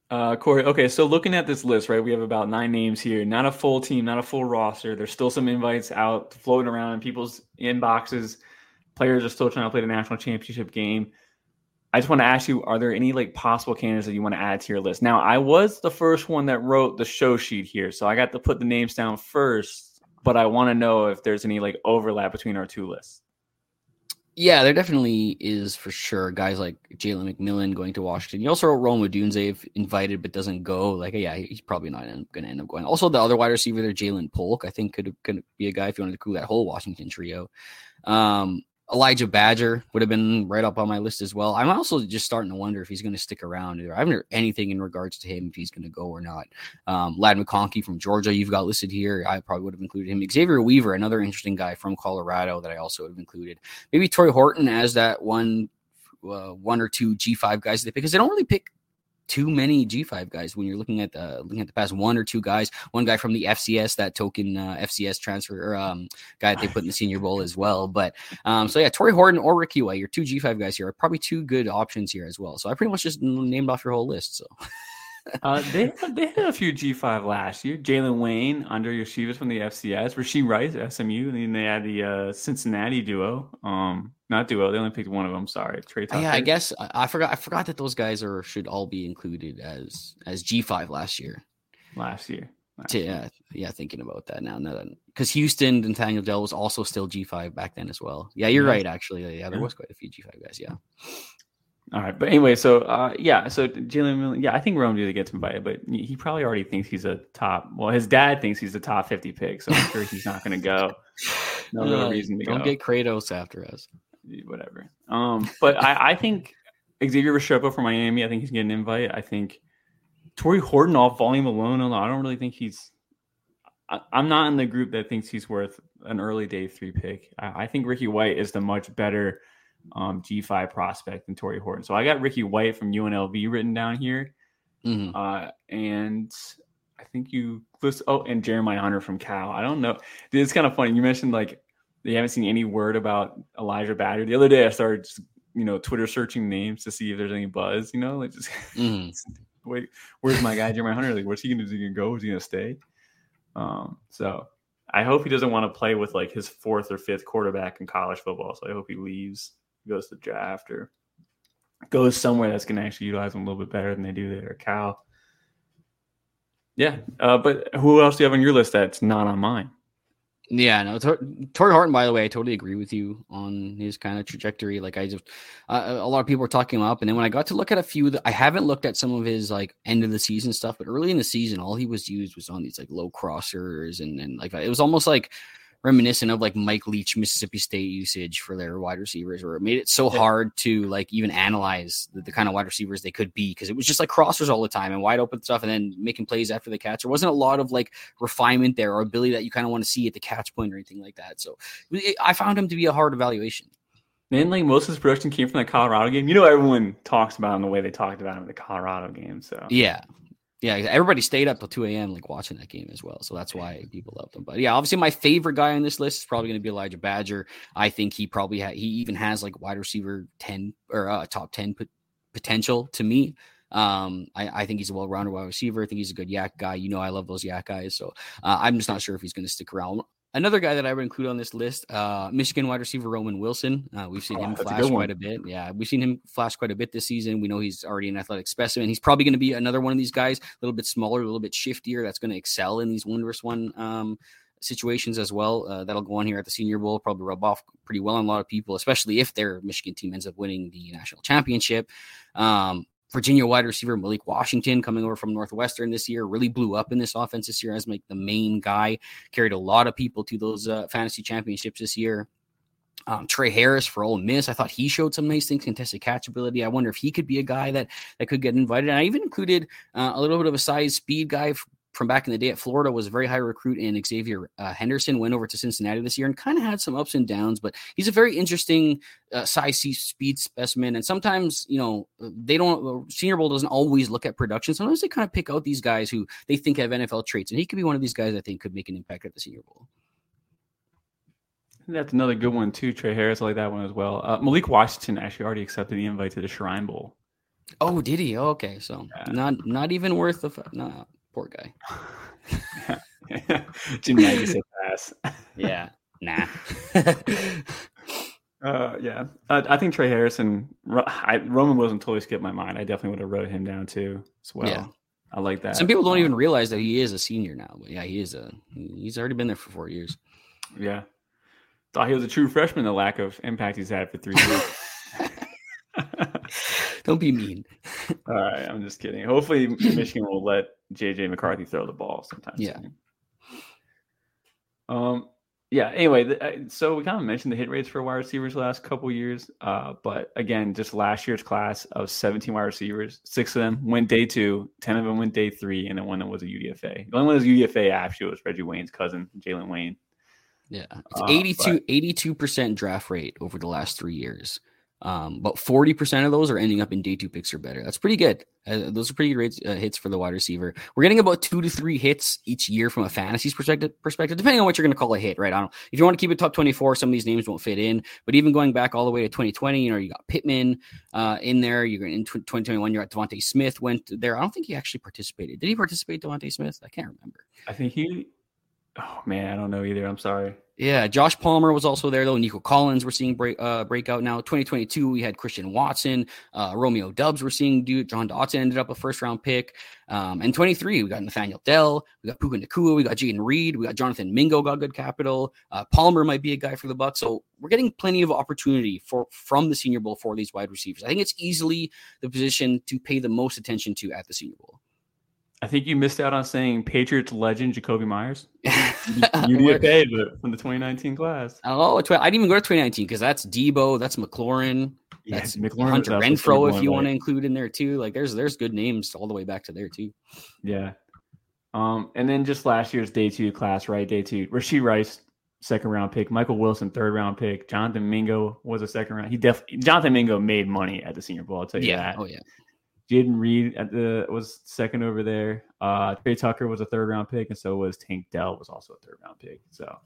Uh, Cory, okay, so looking at this list, right, we have about nine names here. Not a full team, not a full roster. There's still some invites out floating around in people's inboxes. Players are still trying to play the national championship game. I just want to ask you: Are there any like possible candidates that you want to add to your list? Now, I was the first one that wrote the show sheet here, so I got to put the names down first. But I want to know if there's any like overlap between our two lists. Yeah, there definitely is for sure. Guys like Jalen McMillan going to Washington. You also wrote Rome Odunze invited but doesn't go. Like, yeah, he's probably not going to end up going. Also, the other wide receiver there, Ja'Lynn Polk, I think could could be a guy if you wanted to cool that whole Washington trio. Um, Elijah Badger would have been right up on my list as well. I'm also just starting to wonder if he's going to stick around. I haven't heard anything in regards to him if he's going to go or not. Um, Ladd McConkey from Georgia, you've got listed here. I probably would have included him. Xavier Weaver, another interesting guy from Colorado that I also would have included. Maybe Tory Horton as that one, uh, one or two G5 guys they pick because they don't really pick too many G5 guys when you're looking at the looking at the past one or two guys. One guy from the FCS, that token uh, FCS transfer or um, guy that they put in the Senior Bowl as well. But um, so yeah, Tory Horton or Ricky White, your two G5 guys here are probably two good options here as well. So I pretty much just named off your whole list. So. (laughs) uh, they they had a few G five last year. Jalen Wayne under Yeshivas from the FCS, Rashee Rice SMU, and then they had the uh, Cincinnati duo. Um, not duo. They only picked one of them. Sorry, Trey. Yeah, I guess I, I, forgot. I forgot that those guys are should all be included as as G five last year. Last year. Last to, yeah, yeah. Thinking about that now, because Houston Nathaniel Dell was also still G five back then as well. Yeah, you're yeah. right. Actually, yeah, there yeah. was quite a few G five guys. Yeah. All right, but anyway, so uh, yeah, so Jalen, yeah, I think Rome did get invited, but he probably already thinks he's a top. Well, his dad thinks he's a top fifty pick, so I'm sure he's not going to go. (laughs) No real reason to don't go. Don't get Kratos after us. Whatever. Um, but I, I think Xavier Restrepo from Miami. I think he's getting an invite. I think Tory Horton off volume alone. I don't really think he's. I, am not in the group that thinks he's worth an early day three pick. I, I think Ricky White is the much better um, G5 prospect and Tory Horton. So I got Ricky White from UNLV written down here. Mm-hmm. Uh, and I think you list, oh, and Jeremiah Hunter from Cal. I don't know. Dude, it's kind of funny. You mentioned like they haven't seen any word about Elijah Badger. The other day I started just, you know, Twitter searching names to see if there's any buzz, you know, like just mm-hmm. (laughs) wait, where's my guy Jeremiah Hunter? Like, what's he gonna do? Is he gonna go? Is he gonna stay? Um, so I hope he doesn't want to play with like his fourth or fifth quarterback in college football. So I hope he leaves goes to draft or goes somewhere that's going to actually utilize them a little bit better than they do there at Cal. Yeah, uh, but who else do you have on your list that's not on mine? Yeah, no, Tor- Tory Horton. By the way, I totally agree with you on his kind of trajectory. Like, I just uh, a lot of people were talking him up, and then when I got to look at a few, I haven't looked at some of his like end of the season stuff, but early in the season, all he was used was on these like low crossers, and and like it was almost like reminiscent of like Mike Leach, Mississippi State usage for their wide receivers, where it made it so hard to like even analyze the, the kind of wide receivers they could be because it was just like crossers all the time and wide open stuff and then making plays after the catch. There wasn't a lot of like refinement there or ability that you kind of want to see at the catch point or anything like that. So it, I found him to be a hard evaluation. And like most of his production came from the Colorado game. You know, everyone talks about him the way they talked about him in the Colorado game. So yeah, yeah, everybody stayed up till 2 a.m. like watching that game as well. So that's why people loved him. But yeah, obviously my favorite guy on this list is probably going to be Elijah Badger. I think he probably ha- he even has like wide receiver 10 or uh, top 10 p- potential to me. Um, I, I think he's a well-rounded wide receiver. I think he's a good YAC guy. You know, I love those YAC guys. So uh, I'm just not sure if he's going to stick around. Another guy that I would include on this list, uh, Michigan wide receiver Roman Wilson. Uh, we've seen Oh, him flash quite a bit. Yeah, we've seen him flash quite a bit this season. We know he's already an athletic specimen. He's probably going to be another one of these guys, a little bit smaller, a little bit shiftier. That's going to excel in these one versus one um, situations as well. Uh, that'll go on here at the Senior Bowl, probably rub off pretty well on a lot of people, especially if their Michigan team ends up winning the national championship. Um, Virginia wide receiver Malik Washington coming over from Northwestern this year really blew up in this offense this year as like the main guy. Carried a lot of people to those uh, fantasy championships this year. Um, Tre Harris for Ole Miss, I thought he showed some nice things, contested catch ability. I wonder if he could be a guy that that could get invited. And I even included uh, a little bit of a size speed guy from back in the day at Florida. Was a very high recruit in Xzavier uh, Henderson. Went over to Cincinnati this year and kind of had some ups and downs, but he's a very interesting uh, size speed specimen. And sometimes you know they don't. uh, Senior Bowl doesn't always look at production. Sometimes they kind of pick out these guys who they think have NFL traits, and he could be one of these guys I think could make an impact at the Senior Bowl. That's another good one too. Tre Harris, I like that one as well. Uh, Malik Washington actually already accepted the invite to the Shrine Bowl. Oh, did he? Oh, okay, so Yeah. not not even worth the. f- No, poor guy. (laughs) Said pass. Yeah, nah. (laughs) Uh, yeah, uh, I think Trey Harrison, I, Roman wasn't totally skipped my mind. I definitely would have wrote him down too as well. Yeah. I like that. Some people don't Um, even realize that he is a senior now, but yeah, he is a. He's already been there for four years. Yeah, thought he was a true freshman. The lack of impact he's had for three years. (laughs) Don't be mean. All right, I'm just kidding. Hopefully, (clears throat) Michigan will let JJ McCarthy throw the ball sometimes. Yeah. Um. Yeah. Anyway, the, uh, so we kind of mentioned the hit rates for wide receivers the last couple years. Uh, but again, just last year's class of 17 wide receivers, six of them went day two, 10 of them went day three, and then one that was a UDFA. The only one that was UDFA actually was Reggie Wayne's cousin, Jalen Wayne. Yeah, it's Uh, 82 percent draft rate over the last three years. Um, but forty percent of those are ending up in day two picks or better. That's pretty good. Uh, those are pretty good uh, hits for the wide receiver. We're getting about two to three hits each year from a fantasy perspective. Perspective, depending on what you're going to call a hit, right? I don't. If you want to keep it top twenty-four, some of these names won't fit in. But even going back all the way to 2020, you know, you got Pittman uh, in there. You're in tw- 2021. You're at DeVonta Smith went there. I don't think he actually participated. Did he participate, DeVonta Smith? I can't remember. I think he. Oh man, I don't know either. I'm sorry. Yeah, Josh Palmer was also there though. Nico Collins, we're seeing break uh, breakout now. 2022, we had Christian Watson, uh, Romeo Doubs, we're seeing dude. Jahan Dotson ended up a first round pick. Um, and 23, we got Nathaniel Dell, we got Puka Nacua, we got Jayden Reed, we got Jonathan Mingo, got good capital. Uh, Palmer might be a guy for the Bucks, so we're getting plenty of opportunity for from the Senior Bowl for these wide receivers. I think it's easily the position to pay the most attention to at the Senior Bowl. I think you missed out on saying Patriots legend Jakobi Meyers, (laughs) You Where- UDFA, but from the 2019 class. Oh, tw- I didn't even go to 2019 because that's Deebo, that's McLaurin, Yeah, that's McLaurin Hunter also Renfrow if you want to include in there too. Like there's there's good names all the way back to there too. Yeah. Um, and then just last year's day two class, right? Day two, Rashee Rice, second round pick, Michael Wilson, third round pick, Jonathan Mingo was a second round. He definitely Jonathan Mingo made money at the Senior Bowl. I'll tell you that. Oh yeah. Jayden Reed at the was second over there. Uh, Tre Tucker was a third round pick, and so was Tank Dell was also a third round pick. So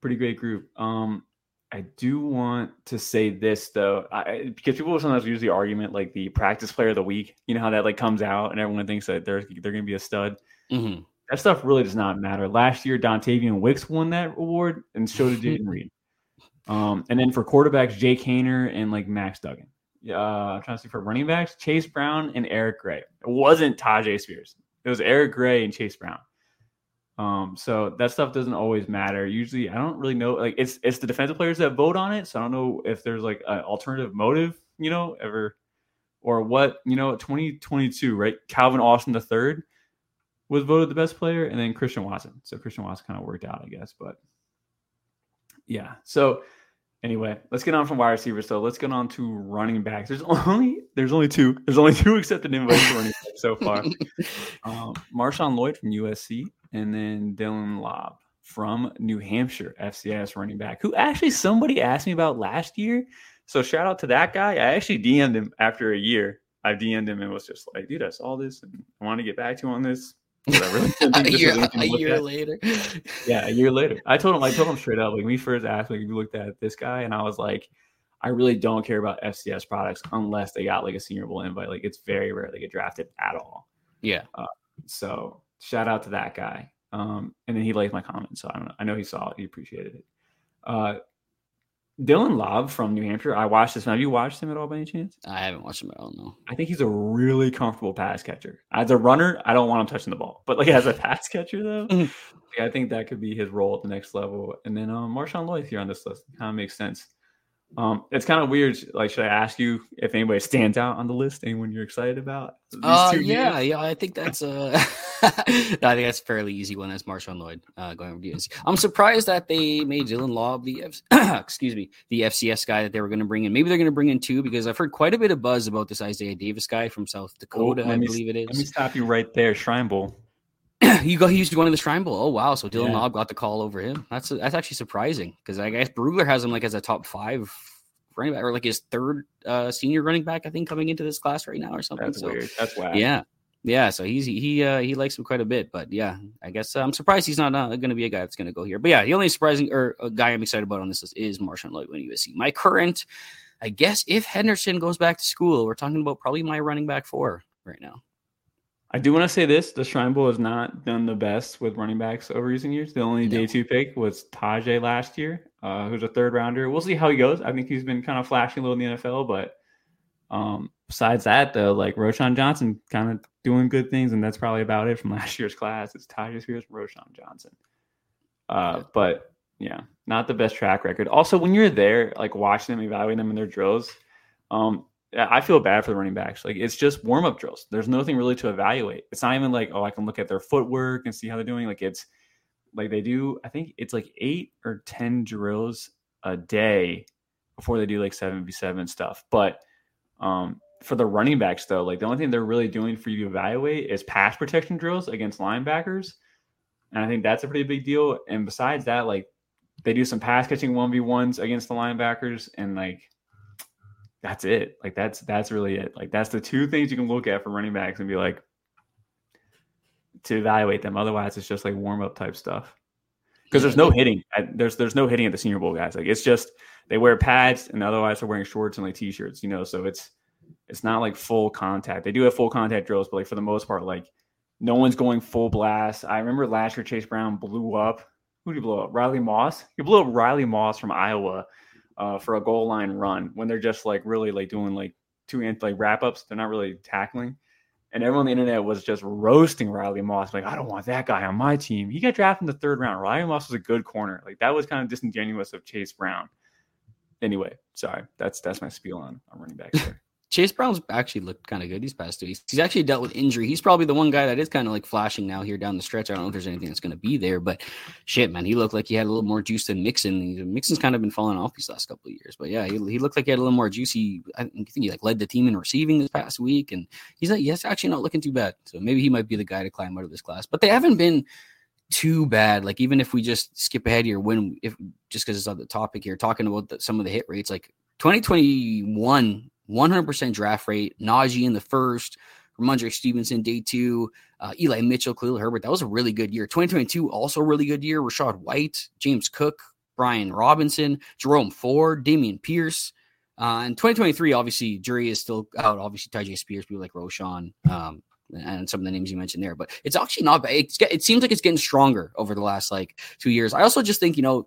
pretty great group. Um, I do want to say this though, I, because people sometimes use the argument like the practice player of the week. You know how that like comes out, and everyone thinks that they're they're going to be a stud. hmm That stuff really does not matter. Last year, Dontayvion Wicks won that award, and so did Jayden Reed. Um, and then for quarterbacks, Jake Haener and like Max Duggan. Uh, I'm trying to see for running backs, Chase Brown and Eric Gray. It wasn't Tyjae Spears. It was Eric Gray and Chase Brown. Um, so that stuff doesn't always matter. Usually, I don't really know. Like it's it's the defensive players that vote on it. So I don't know if there's like an alternative motive, you know, ever or what. You know, 2022, right? Calvin Austin the third was voted the best player, and then Christian Watson. So Christian Watson kind of worked out, I guess. But yeah. So anyway, let's get on from wide receivers. So let's get on to running backs. There's only there's only two. There's only two accepted invites for running backs so far. (laughs) Um, Marshawn Lloyd from USC, and then Dylan Laube from New Hampshire, FCS running back, who actually somebody asked me about last year. So shout out to that guy. I actually DM'd him after a year. I DM'd him and was just like, dude, I saw this and I want to get back to you on this. But I really didn't a year a year later. Yeah, a year later. I told him, I told him straight up, like when we first asked, like, you looked at this guy, and I was like, I really don't care about FCS products unless they got like a senior bowl invite. Like it's very rare they get drafted at all. Yeah. So shout out to that guy. Um, and then he liked my comment, so I don't know. I know he saw it. He appreciated it. Uh, Dylan Laube from New Hampshire. I watched this. Have you watched him at all by any chance? I haven't watched him at all. No. I think he's a really comfortable pass catcher. As a runner, I don't want him touching the ball, but like as a (laughs) pass catcher, though, mm-hmm. I think that could be his role at the next level. And then um, Marshawn Lloyd here on this list kind of makes sense. Um, it's kind of weird. Like, should I ask you if anybody (laughs) stands out on the list? Anyone you're excited about? Uh, yeah, yeah. I think that's uh, (laughs) I think that's a fairly easy one. That's Marshawn Lloyd uh, going over DNC. I'm surprised that they made Dylan Laube the F- (clears throat) excuse me the FCS guy that they were going to bring in. Maybe they're going to bring in two because I've heard quite a bit of buzz about this Isaiah Davis guy from South Dakota. Oh, I me, believe it is. Let me stop you right there. Shrine Bowl. (clears throat) you go. He used to go into the Shrine Bowl. Oh wow! So Dylan yeah. Got the call over him. That's that's actually surprising because I guess Brugler has him like as a top five running back or like his third uh, senior running back, I think, coming into this class right now or something. That's so, weird. That's why. Yeah. Yeah, so he's he uh, he likes him quite a bit, but yeah, I guess uh, I'm surprised he's not uh, going to be a guy that's going to go here. But yeah, the only surprising or a guy I'm excited about on this list is Marshawn Lloyd when USC. My current, I guess, if Henderson goes back to school, we're talking about probably my running back four right now. I do want to say this: the Shrine Bowl has not done the best with running backs over recent years. The only day two pick was Tyjae last year, uh, who's a third rounder. We'll see how he goes. I think he's been kind of flashing a little in the NFL, but um, besides that, though, like Roschon Johnson kind of doing good things, and that's probably about it from (laughs) last year's class. It's Tyjae Spears and Roschon Johnson. Uh, but yeah, not the best track record. Also, when you're there, like watching them, evaluating them in their drills, um, I feel bad for the running backs. Like it's just warm up drills. There's nothing really to evaluate. It's not even like, oh, I can look at their footwork and see how they're doing. Like it's like they do, I think it's like eight or 10 drills a day before they do like 7v7 stuff. But um, for the running backs, though, like the only thing they're really doing for you to evaluate is pass protection drills against linebackers. And I think that's a pretty big deal. And besides that, like they do some pass catching 1v1s against the linebackers and like that's it. Like that's that's really it. Like that's the two things you can look at for running backs and be like to evaluate them. Otherwise, it's just like warm up type stuff. Because there's no hitting. There's there's no hitting at the Senior Bowl, guys. Like it's just they wear pads and otherwise they're wearing shorts and like t-shirts, you know. So it's it's not like full contact. They do have full contact drills, but like for the most part, like no one's going full blast. I remember last year Chase Brown blew up. Who did he blow up? Riley Moss. He blew up Riley Moss from Iowa uh, for a goal line run when they're just like really like doing like two like wrap ups. They're not really tackling. And everyone on the internet was just roasting Riley Moss. Like, I don't want that guy on my team. He got drafted in the third round. Riley Moss was a good corner. Like that was kind of disingenuous of Chase Brown anyway, sorry. That's that's my spiel on, on running back. Chase Brown's actually looked kind of good these past two weeks. He's actually dealt with injury. He's probably the one guy that is kind of like flashing now here down the stretch. I don't know if there's anything that's going to be there, but shit, man, he looked like he had a little more juice than Mixon. Mixon's kind of been falling off these last couple of years, but yeah, he, he looked like he had a little more juicy. I think he like led the team in receiving this past week, and he's like, yes, actually not looking too bad. So maybe he might be the guy to climb out of this class. But they haven't been too bad. Like even if we just skip ahead here, when if just because it's on the topic here, talking about the, some of the hit rates, like 2021, 100% draft rate, Najee in the first, Rhamondre Stevenson day two, uh, Eli Mitchell, Khalil Herbert. That was a really good year. 2022 also a really good year. Rachaad White, James Cook, Brian Robinson, Jerome Ford, Dameon Pierce. Uh, and 2023, obviously, jury is still out. Obviously, Tyjae Spears, people like Roschon, um, and some of the names you mentioned there. But it's actually not bad. It's, it seems like it's getting stronger over the last like two years. I also just think you know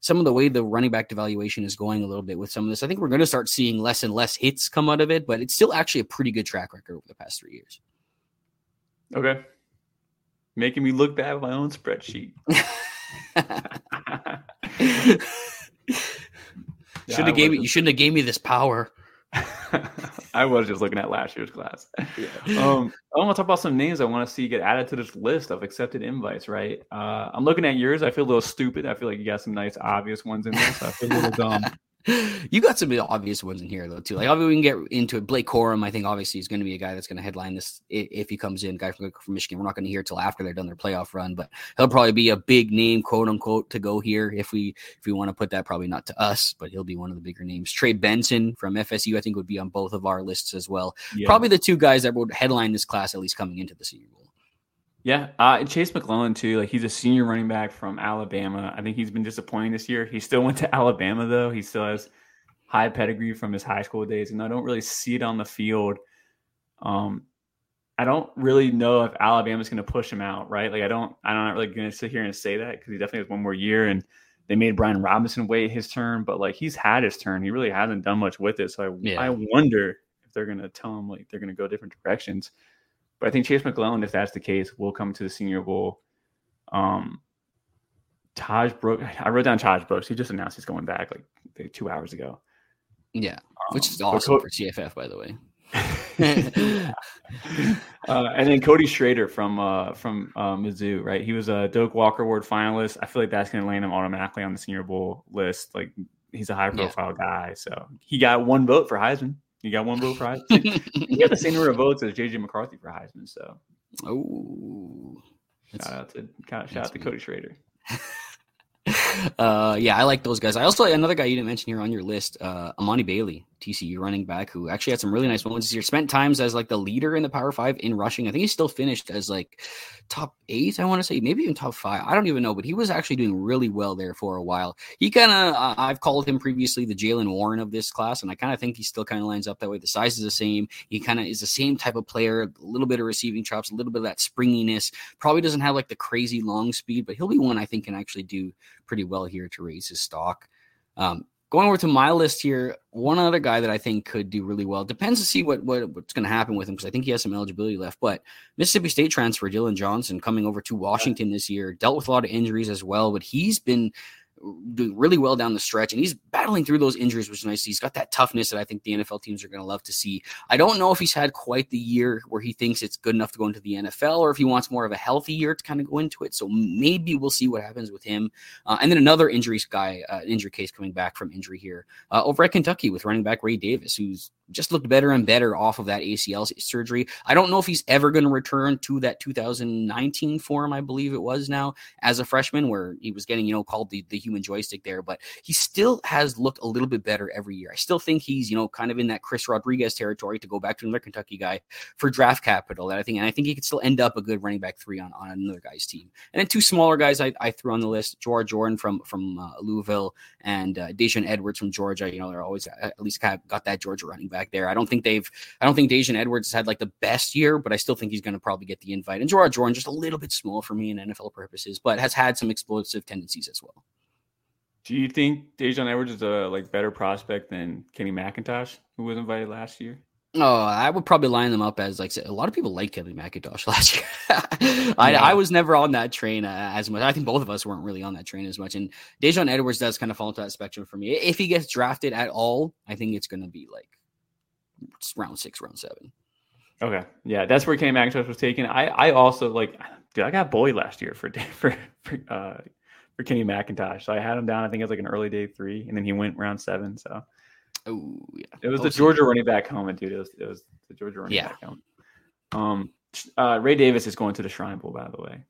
some of the way the running back devaluation is going a little bit with some of this. I think we're going to start seeing less and less hits come out of it, but it's still actually a pretty good track record over the past three years. Okay, making me look bad at my own spreadsheet. (laughs) (laughs) should have gave me. You shouldn't have gave me this power. (laughs) I was just looking at last year's class. Yeah. Um, I want to talk about some names I want to see get added to this list of accepted invites. Right? Uh, I'm looking at yours. I feel a little stupid. I feel like you got some nice obvious ones in there. So I feel a little (laughs) dumb. (laughs) you got some obvious ones in here though too. Like obviously we can get into it. Blake Corum, I think obviously is going to be a guy that's going to headline this if he comes in. Guy from, from Michigan. We're not going to hear till after they're done their playoff run, but he'll probably be a big name, quote unquote, to go here if we if we want to put that. Probably not to us, but he'll be one of the bigger names. Trey Benson from FSU, I think would be on both of our lists as well. Yeah. Probably the two guys that would headline this class at least coming into the Senior Bowl. Yeah, uh, Jase McClellan too. Like he's a senior running back from Alabama. I think he's been disappointing this year. He still (laughs) went to Alabama though. He still has high pedigree from his high school days, and I don't really see it on the field. Um, I don't really know if Alabama's going to push him out, right? Like I don't, I'm not really going to sit here and say that because he definitely has one more year, and they made Brian Robinson wait his turn, but like he's had his turn, he really hasn't done much with it. So I, yeah. I wonder if they're going to tell him like they're going to go different directions. But I think Jase McClellan, if that's the case, will come to the Senior Bowl. Um, Tahj Brooks, I wrote down Tahj Brooks. He just announced he's going back like, like two hours ago. Yeah, which is um, awesome for CFF, by the way. (laughs) uh, and then Cody Schrader from uh, from uh, Mizzou, right? He was a Doak Walker Award finalist. I feel like that's going to land him automatically on the Senior Bowl list. Like he's a high profile yeah. guy, so he got one vote for Heisman. He got one vote for Heisman. he got the same number of votes as JJ McCarthy for Heisman. So, oh, shout out to shout out to Cody Schrader. (laughs) uh, yeah, I like those guys. I also another guy you didn't mention here on your list, uh, Emani Bailey, TCU running back, who actually had some really nice moments this year. Spent times as like the leader in the Power Five in rushing. I think he still finished as like top eight. I want to say maybe even top five. I don't even know, but he was actually doing really well there for a while. He kind of uh, I've called him previously the Jaylen Warren of this class, and I kind of think he still kind of lines up that way. The size is the same. He kind of is the same type of player. A little bit of receiving chops, a little bit of that springiness. Probably doesn't have like the crazy long speed, but he'll be one I think can actually do pretty well here to raise his stock. Um, going over to my list here, one other guy that I think could do really well. Depends to see what, what what's going to happen with him because I think he has some eligibility left. But Mississippi State transfer Dillon Johnson coming over to Washington this year, dealt with a lot of injuries as well, but he's been doing really well down the stretch, and he's battling through those injuries, which is nice. He's got that toughness that I think the NFL teams are going to love to see. I don't know if he's had quite the year where he thinks it's good enough to go into the NFL, or if he wants more of a healthy year to kind of go into it. So maybe we'll see what happens with him. Uh, and then another injury guy, uh, injury case coming back from injury here uh, over at Kentucky with running back Ray Davis, who's just looked better and better off of that ACL surgery. I don't know if he's ever going to return to that 2019 form, I believe it was now as a freshman, where he was getting, you know, called the, the human joystick there, but he still has looked a little bit better every year. I still think he's, you know, kind of in that Chris Rodriguez territory to go back to another Kentucky guy for draft capital. That I think, and I think he could still end up a good running back three on, on another guy's team. And then two smaller guys I, I threw on the list: Jawhar Jordan from from uh, Louisville and uh, Daijun Edwards from Georgia. You know, they're always at least kind of got that Georgia running back there. I don't think they've, I don't think Daijun Edwards has had like the best year, but I still think he's going to probably get the invite. And Jawhar Jordan just a little bit small for me in NFL purposes, but has had some explosive tendencies as well. Do you think Daijun Edwards is a like better prospect than Kenny McIntosh, who was invited last year? Oh, I would probably line them up as like a lot of people like Kenny McIntosh (laughs) last year. I, yeah. I, was never on that train uh, as much. I think both of us weren't really on that train as much. And Daijun Edwards does kind of fall into that spectrum for me. If he gets drafted at all, I think it's going to be like round six, round seven. Okay, yeah, that's where Kenny McIntosh was taken. I I also like, dude, I got Boyd last year for (laughs) for for, uh, for Kenny McIntosh. So I had him down. I think it was like an early day three, and then he went round seven. So, oh yeah, it was oh, the Georgia running back helmet, dude. It was it was the Georgia running yeah. back helmet. Um, uh, Ray Davis is going to the Shrine Bowl, by the way.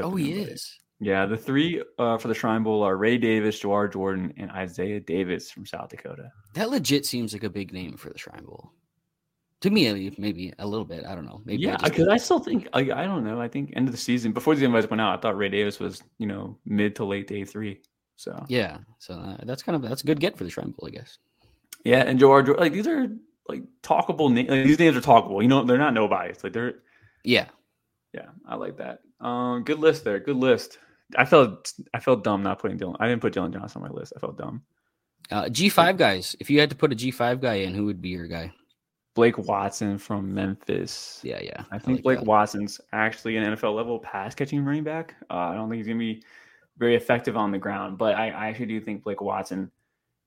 Oh, he is. Yeah, the three uh, for the Shrine Bowl are Ray Davis, Jawhar Jordan, and Isaiah Davis from South Dakota. That legit seems like a big name for the Shrine Bowl. To me, maybe a little bit. I don't know. Maybe yeah, because I, I, still think I, I don't know. I think end of the season before the invites went out, I thought Ray Davis was you know mid to late day three. So yeah, so uh, that's kind of that's a good get for the Shrine Bowl, I guess. Yeah, and Jawhar, like these are like talkable names. Like, these names are talkable. You know, they're not nobodies. Like they're yeah, yeah. I like that. Um, good list there. Good list. I felt I felt dumb not putting Dillon. I didn't put Dillon Johnson on my list. I felt dumb. Uh, G five guys. If you had to put a G five guy in, who would be your guy? Blake Watson from Memphis. Yeah, yeah. I think I like Blake that. Watson's actually an NFL level pass catching running back. Uh, I don't think he's gonna be very effective on the ground, but I, I, actually do think Blake Watson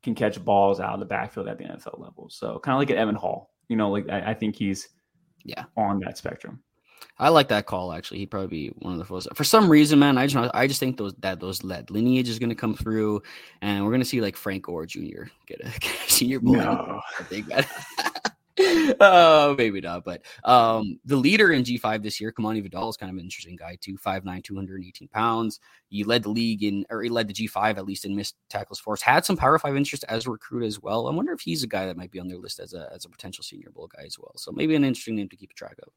can catch balls out of the backfield at the NFL level. So kind of like at Evan Hall, you know, like I, I think he's yeah on that spectrum. I like that call actually. He'd probably be one of the first. For some reason, man, I just I just think those that those that lineage is going to come through, and we're going to see like Frank Gore Jr. get a, (laughs) get a senior bowl. No. I think that. uh, (laughs) maybe not. But um, the leader in G5 this year, Kimani Vidal, is kind of an interesting guy too. 5'9", 218 pounds. He led the league in, or he led the G5 at least in missed tackles force. Had some Power Five interest as a recruit as well. I wonder if he's a guy that might be on their list as a as a potential Senior Bowl guy as well. So maybe an interesting name to keep track of.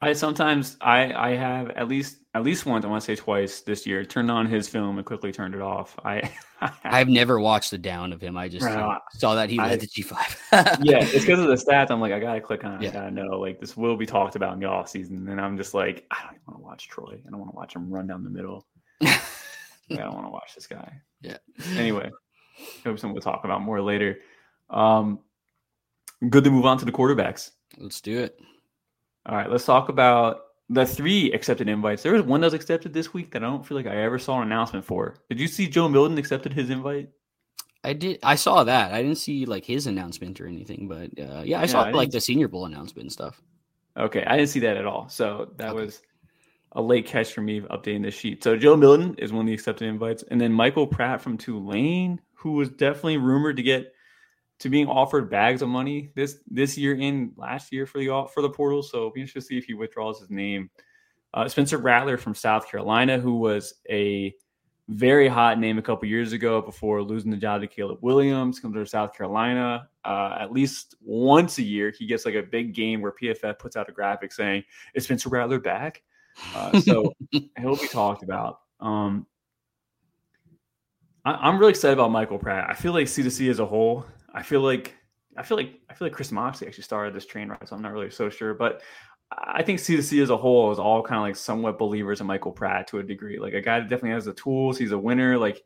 I sometimes I I have at least at least once I want to say twice this year turned on his film and quickly turned it off. I (laughs) I've never watched the down of him. I just uh, saw that he led the G five. (laughs) yeah, it's because of the (laughs) stats. I'm like I gotta click on it. Yeah. I gotta know like this will be talked about in the off season. And I'm just like I don't want to watch Troy. I don't want to watch him run down the middle. I don't want to watch this guy. Yeah. Anyway, hope something we'll talk about more later. Um, good to move on to the quarterbacks. Let's do it. All right, let's talk about the three accepted invites. There was one that was accepted this week that I don't feel like I ever saw an announcement for. Did you see Joe Milton accepted his invite? I did. I saw that. I didn't see like his announcement or anything, but uh, yeah, I yeah, saw I like the Senior Bowl announcement and stuff. Okay, I didn't see that at all. So that okay. was a late catch for me updating this sheet. So Joe Milton is one of the accepted invites, and then Michael Pratt from Tulane, who was definitely rumored to get to being offered bags of money this this year and last year for the for the portal. So it'll be interesting to see if he withdraws his name. Uh, Spencer Rattler from South Carolina, who was a very hot name a couple years ago before losing the job to Caleb Williams, comes to South Carolina. Uh, at least once a year, he gets like a big game where PFF puts out a graphic saying, "Is Spencer Rattler back?" Uh, so (laughs) he'll be talked about. Um, I, am really excited about Michael Pratt. I feel like C2C as a whole I feel like I feel like I feel like Chris Moxley actually started this train ride, so I'm not really so sure. But I think C2C as a whole is all kind of like somewhat believers in Michael Pratt to a degree. Like a guy that definitely has the tools. He's a winner. Like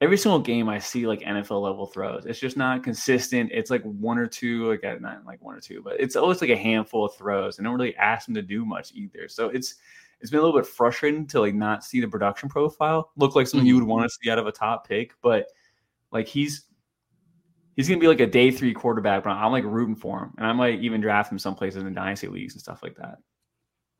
every single game I see like NFL level throws. It's just not consistent. It's like one or two, like not like one or two, but it's always like a handful of throws. And don't really ask him to do much either. So it's it's been a little bit frustrating to like not see the production profile look like something mm-hmm. you would want to see out of a top pick. But like he's he's gonna be like a day three quarterback, but I'm like rooting for him, and I might even draft him some places in dynasty leagues and stuff like that.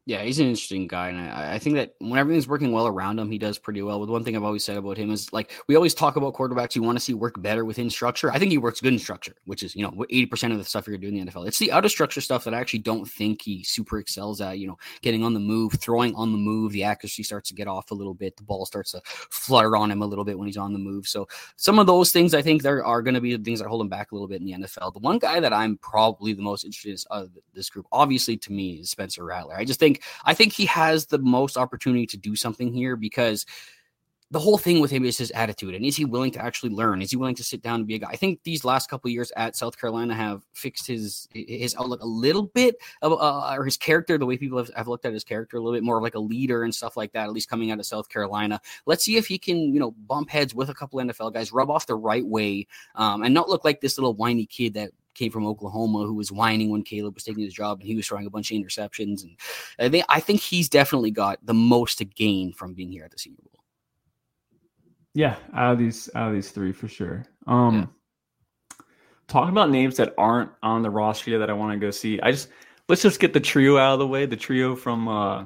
Yeah, he's an interesting guy, and I, I, think that when everything's working well around him, he does pretty well. But one thing I've always said about him is like we always talk about quarterbacks you want to see work better within structure. I think he works good in structure, which is you know eighty percent of the stuff you're doing in the NFL. It's the out of structure stuff that I actually don't think he super excels at. You know, getting on the move, throwing on the move, the accuracy starts to get off a little bit, the ball starts to flutter on him a little bit when he's on the move. So some of those things I think there are going to be the things that hold him back a little bit in the NFL. The one guy that I'm probably the most interested in of uh, this group, obviously to me, is Spencer Rattler. I just think I think he has the most opportunity to do something here because the whole thing with him is his attitude and is he willing to actually learn? Is he willing to sit down and be a guy? I think these last couple years at south carolina have fixed his his outlook a little bit of uh, or his character the way people have, have, looked at his character a little bit more of like a leader and stuff like that at least coming out of south carolina. Let's see if he can you know bump heads with a couple nfl guys rub off the right way um, and not look like this little whiny kid that came from Oklahoma who was whining when Caleb was taking his job and he was throwing a bunch of interceptions. And I think, I think he's definitely got the most to gain from being here at the Senior Bowl. Yeah, out of these out of these three for sure. Um yeah. talking about names that aren't on the roster that I want to go see. I just let's just get the trio out of the way. The trio from uh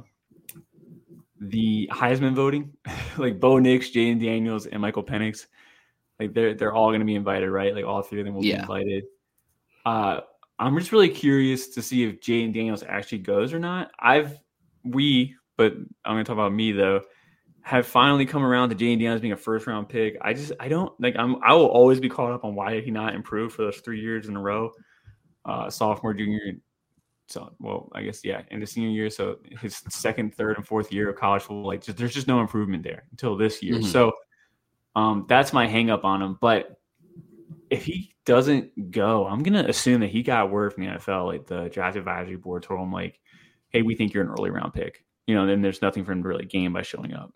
the Heisman voting, (laughs) like Bo Nix, Jayden Daniels, and Michael Penix. Like they're they're all gonna be invited, right? Like all three of them will yeah. be invited. Uh, I'm just really curious to see if Jayden Daniels actually goes or not. I've we, but I'm gonna talk about me though. Have finally come around to Jayden Daniels being a first round pick. I just I don't like I'm I will always be caught up on why did he not improve for those three years in a row, uh, sophomore, junior, so well I guess yeah, in the senior year. So his second, third, and fourth year of college football, like just, there's just no improvement there until this year. Mm-hmm. So um, that's my hang up on him. But if he doesn't go, I'm gonna assume that he got word from the NFL, like the draft advisory board told him, like, "Hey, we think you're an early round pick." You know, then there's nothing for him to really gain by showing up.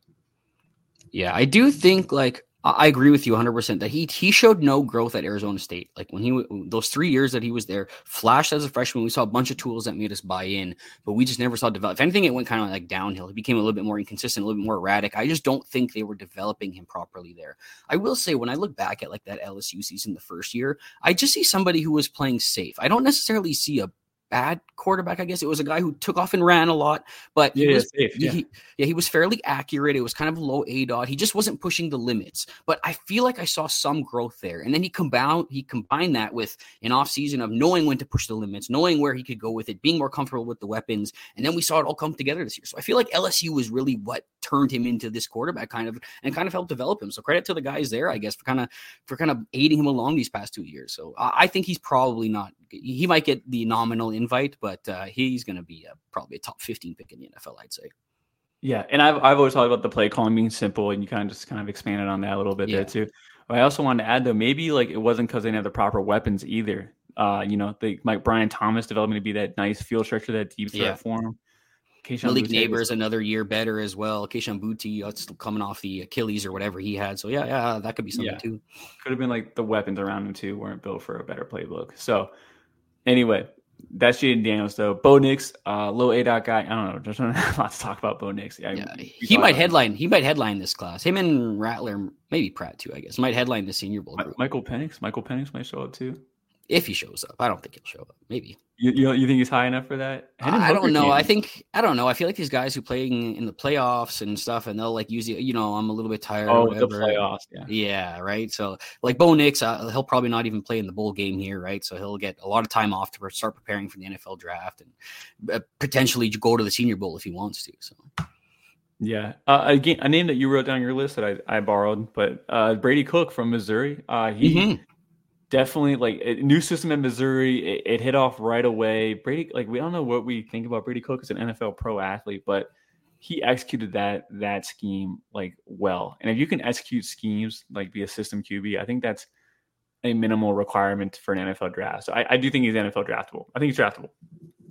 Yeah, I do think like I agree with you 100% that he he showed no growth at Arizona State. Like when he those 3 years that he was there, flashed as a freshman, we saw a bunch of tools that made us buy in, but we just never saw develop. If anything it went kind of like downhill. He became a little bit more inconsistent, a little bit more erratic. I just don't think they were developing him properly there. I will say when I look back at like that LSU season the first year, I just see somebody who was playing safe. I don't necessarily see a bad quarterback, I guess. It was a guy who took off and ran a lot, but yeah, he was, safe, yeah. He, yeah, he was fairly accurate. It was kind of low aDOT. He just wasn't pushing the limits. But I feel like I saw some growth there. And then he combined he combined that with an off season of knowing when to push the limits, knowing where he could go with it, being more comfortable with the weapons. And then we saw it all come together this year. So I feel like LSU was really what turned him into this quarterback kind of and kind of helped develop him. So credit to the guys there, I guess, for kind of for kind of aiding him along these past two years. So uh, I think he's probably not. He might get the nominal invite, but uh, he's going to be a, probably a top fifteen pick in the NFL, I'd say. Yeah, and I've I've always talked about the play calling being simple, and you kind of just kind of expanded on that a little bit yeah. there too. But I also wanted to add though, maybe like it wasn't because they didn't have the proper weapons either. Uh, you know, they like Brian Thomas developing to be that nice field stretcher, that deep threat yeah. for him. Malik Nabers another year better as well. Kayshon Boutte that's coming off the Achilles or whatever he had. So yeah, yeah, that could be something yeah. too. Could have been like the weapons around him too weren't built for a better playbook. So anyway, that's Jayden Daniels though. Bo Nix, uh, low aDOT guy. I don't know. There's not (laughs) a lot to talk about Bo Nix. Yeah, yeah he might headline. He might headline this class. Him and Rattler, maybe Pratt too. I guess might headline the Senior Bowl. Group. Michael Penix. Michael Penix might show up too if he shows up. I don't think he'll show up. Maybe. You you, you think he's high enough for that? I, I don't know. I think I don't know. I feel like these guys who play in, in, the playoffs and stuff, and they'll like use it. You know, I'm a little bit tired. Oh, the playoffs. Yeah. Yeah. Right. So like Bo Nix, uh, he'll probably not even play in the bowl game here. Right. So he'll get a lot of time off to start preparing for the NFL draft and uh, potentially go to the Senior Bowl if he wants to. So. Yeah. Uh, again, a name that you wrote down your list that I, I borrowed, but uh, Brady Cook from Missouri. Uh, he mm-hmm definitely like a new system in Missouri. It, it, hit off right away. Brady, like we don't know what we think about Brady Cook as an NFL pro athlete, but he executed that that scheme like well. And if you can execute schemes like be a system QB, I think that's a minimal requirement for an NFL draft. So I, I do think he's NFL draftable. I think he's draftable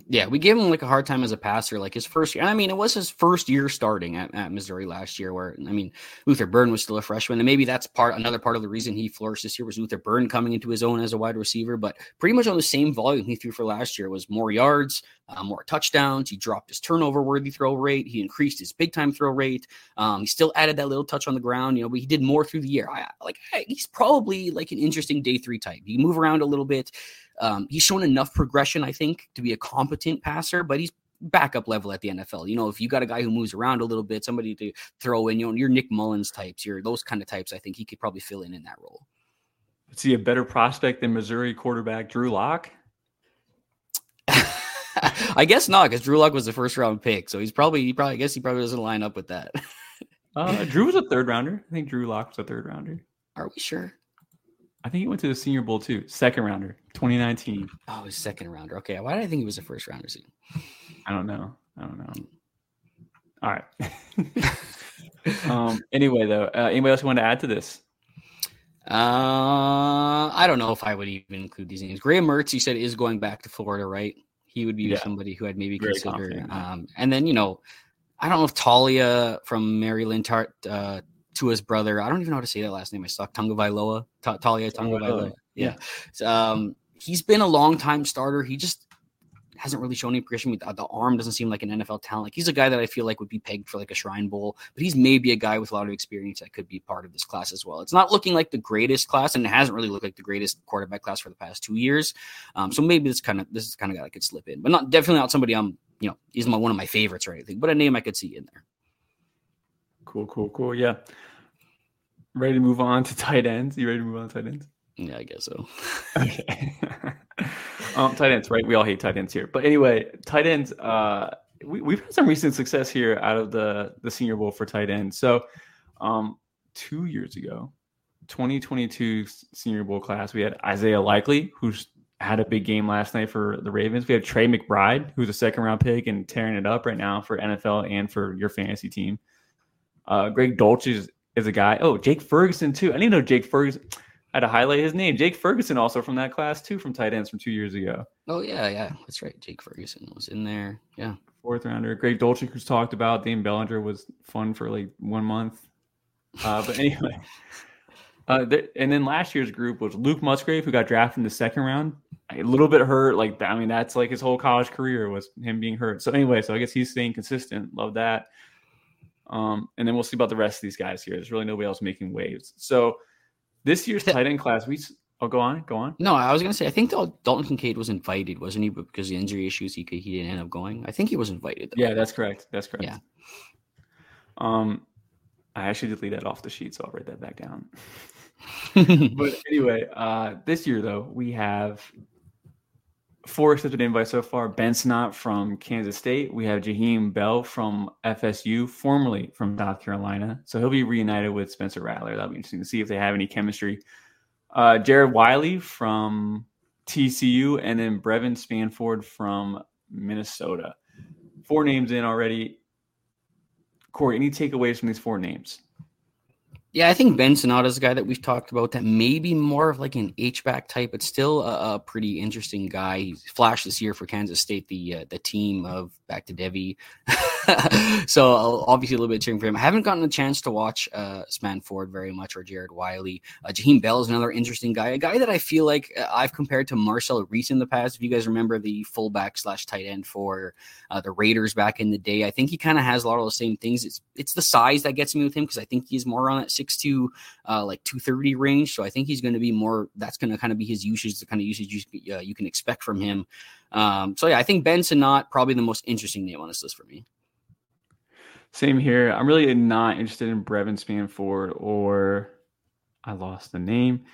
yeah, we gave him like a hard time as a passer, like his first year. I mean, it was his first year starting at, at Missouri last year, where I mean, Luther Burden was still a freshman, and maybe that's part another part of the reason he flourished this year was Luther Burden coming into his own as a wide receiver. But pretty much on the same volume he threw for last year was more yards, uh, more touchdowns. He dropped his turnover worthy throw rate. He increased his big time throw rate. Um, he still added that little touch on the ground, you know, but he did more through the year. I, like he's probably like an interesting day three type. He move around a little bit. Um, he's shown enough progression, I think, to be a competent passer, but he's backup level at the NFL. You know, if you got a guy who moves around a little bit, somebody to throw in, you know, your Nick Mullens types, your those kind of types, I think he could probably fill in in that role. Is he a better prospect than Missouri quarterback Drew Lock? (laughs) I guess not, because Drew Lock was the first round pick, so he's probably he probably I guess he probably doesn't line up with that. (laughs) uh, Drew was a third rounder. I think Drew Lock was a third rounder. Are we sure? I think he went to the Senior Bowl too, second rounder, 2019. Oh, his second rounder. Okay, why did I think he was a first rounder? I don't know. I don't know. All right. (laughs) um. Anyway, though, uh, anybody else want to add to this? Uh, I don't know if I would even include these names. Graham Mertz, you said, is going back to Florida, right? He would be yeah. somebody who I'd maybe Very consider. Um, and then you know, I don't know if Taulia from Maryland Tart uh, to his brother. I don't even know how to say that last name. I suck. Tagovailoa, Taulia Tagovailoa. Yeah. yeah. Um, he's been a long time starter. He just hasn't really shown any progression. The, the arm doesn't seem like an NFL talent. Like he's a guy that I feel like would be pegged for like a Shrine Bowl, but he's maybe a guy with a lot of experience that could be part of this class as well. It's not looking like the greatest class, and it hasn't really looked like the greatest quarterback class for the past two years. Um, so maybe this kind of this is kind of guy that could slip in, but not definitely not somebody I'm you know he's my one of my favorites or anything, but a name I could see in there. Cool, cool, cool. Yeah. Ready to move on to tight ends? You ready to move on to tight ends? Yeah, I guess so. (laughs) okay. (laughs) um, tight ends, right? We all hate tight ends here. But anyway, tight ends, uh, we, we've had some recent success here out of the, the Senior Bowl for tight ends. So um, two years ago, 2022 Senior Bowl class, we had Isaiah Likely, who's had a big game last night for the Ravens. We had Trey McBride, who's a second round pick and tearing it up right now for NFL and for your fantasy team. Uh, Greg Dulcich is, is, a guy. Oh, Jake Ferguson, too. I didn't know Jake Ferguson I had to highlight his name. Jake Ferguson also from that class too, from tight ends from two years ago. Oh yeah, yeah, that's right. Jake Ferguson was in there. Yeah, fourth rounder. Greg Dulcich was talked about. Dane Bellinger was fun for like one month. Uh, but anyway, (laughs) uh, th- and then last year's group was Luke Musgrave, who got drafted in the second round. A little bit hurt. Like I mean, that's like his whole college career was him being hurt. So anyway, so I guess he's staying consistent. Love that. Um, and then we'll see about the rest of these guys here. There's really nobody else making waves. So this year's (laughs) tight end class, we oh go on, go on. No, I was gonna say I think Dalton Kincaid was invited, wasn't he? Because the injury issues, he could, he didn't end up going. I think he was invited. Though. Yeah, that's correct. That's correct. Yeah. Um, I actually deleted that off the sheet, so I'll write that back down. (laughs) but anyway, uh, this year though we have four accepted invites so far. Ben Sinnott from Kansas State. We have Jaheim Bell from FSU, formerly from South Carolina. So he'll be reunited with Spencer Rattler. That'll be interesting to see if they have any chemistry. Uh, Jared Wiley from TCU, and then Brevyn Spann-Ford from Minnesota. Four names in already. Cory, any takeaways from these four names? Yeah, I think Ben is a guy that we've talked about that maybe more of like an H back type, but still a, a, pretty interesting guy. He flashed this year for Kansas State, the uh, the team of back to Devy. (laughs) (laughs) so obviously a little bit cheering for him. I haven't gotten a chance to watch uh, Spann-Ford very much or Jared Wiley. Uh, Jaheim Bell is another interesting guy, a guy that I feel like uh, I've compared to Marcel Reece in the past. If you guys remember the fullback slash tight end for uh, the Raiders back in the day, I think he kind of has a lot of the same things. It's it's the size that gets me with him because I think he's more on that six two, uh, like two thirty range. So I think he's going to be more. That's going to kind of be his usage, the kind of usage you, uh, you can expect from him. Um, so yeah, I think Ben Sinnott probably the most interesting name on this list for me. Same here. I'm really not interested in Brevyn Spann-Ford or I lost the name.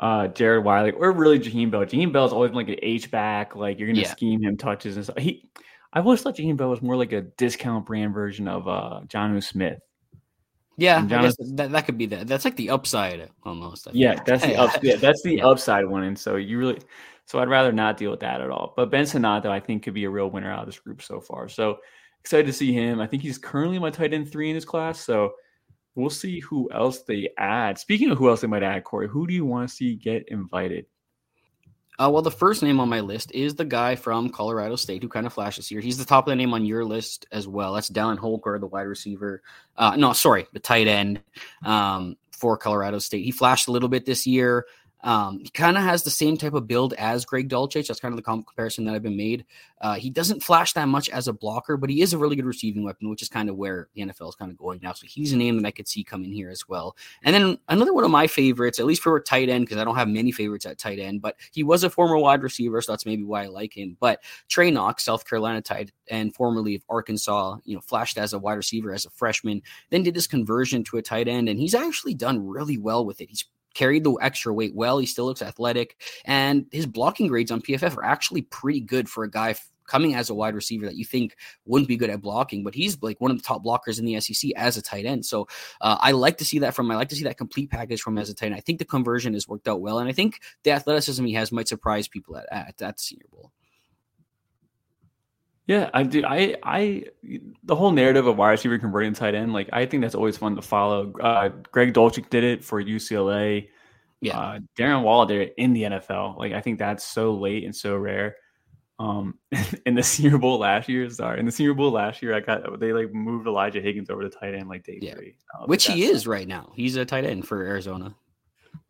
Uh, Jared Wiley or really Jaheim Bell. Jaheim Bell's always been like an H back, like you're gonna yeah. scheme him touches and stuff. He I always thought Jaheim Bell was more like a discount brand version of uh Jonnu Smith. Yeah, I guess that, that could be that. That's like the upside almost. yeah, that's the (laughs) up, yeah, that's the yeah. upside one. And so you really so I'd rather not deal with that at all. But Ben though, I think could be a real winner out of this group so far. So excited to see him. I think he's currently my tight end three in his class. So we'll see who else they add. Speaking of who else they might add, Cory, who do you want to see get invited? Uh, well, the first name on my list is the guy from Colorado State who kind of flashes here. He's the top of the name on your list as well. That's Dallin Holker, the wide receiver. Uh, no, sorry, the tight end um, for Colorado State. He flashed a little bit this year. Um, he kind of has the same type of build as Greg Dulcich. That's kind of the comparison that I've been made. Uh, he doesn't flash that much as a blocker, but he is a really good receiving weapon, which is kind of where the NFL is kind of going now. So he's a name that I could see come in here as well. And then another one of my favorites, at least for a tight end, because I don't have many favorites at tight end, but he was a former wide receiver, so that's maybe why I like him. But Trey Knox, South Carolina tight and formerly of Arkansas, you know, flashed as a wide receiver as a freshman, then did his conversion to a tight end, and he's actually done really well with it. He's carried the extra weight well. He still looks athletic, and his blocking grades on PFF are actually pretty good for a guy coming as a wide receiver that you think wouldn't be good at blocking, but he's like one of the top blockers in the SEC as a tight end. So uh, I like to see that from. I like to see that complete package from as a tight end. I think the conversion has worked out well, and I think the athleticism he has might surprise people at at, at the Senior Bowl. Yeah, I do. I, I, the whole narrative of wide receiver converting tight end, like I think that's always fun to follow. Uh, Greg Dulcich did it for UCLA. Yeah, uh, Darren Waller did it in the NFL. Like I think that's so late and so rare. Um, (laughs) in the Senior Bowl last year, sorry, in the Senior Bowl last year, I got they like moved Elijah Higgins over to tight end like day yeah. three, which he is right now. He's a tight end for Arizona.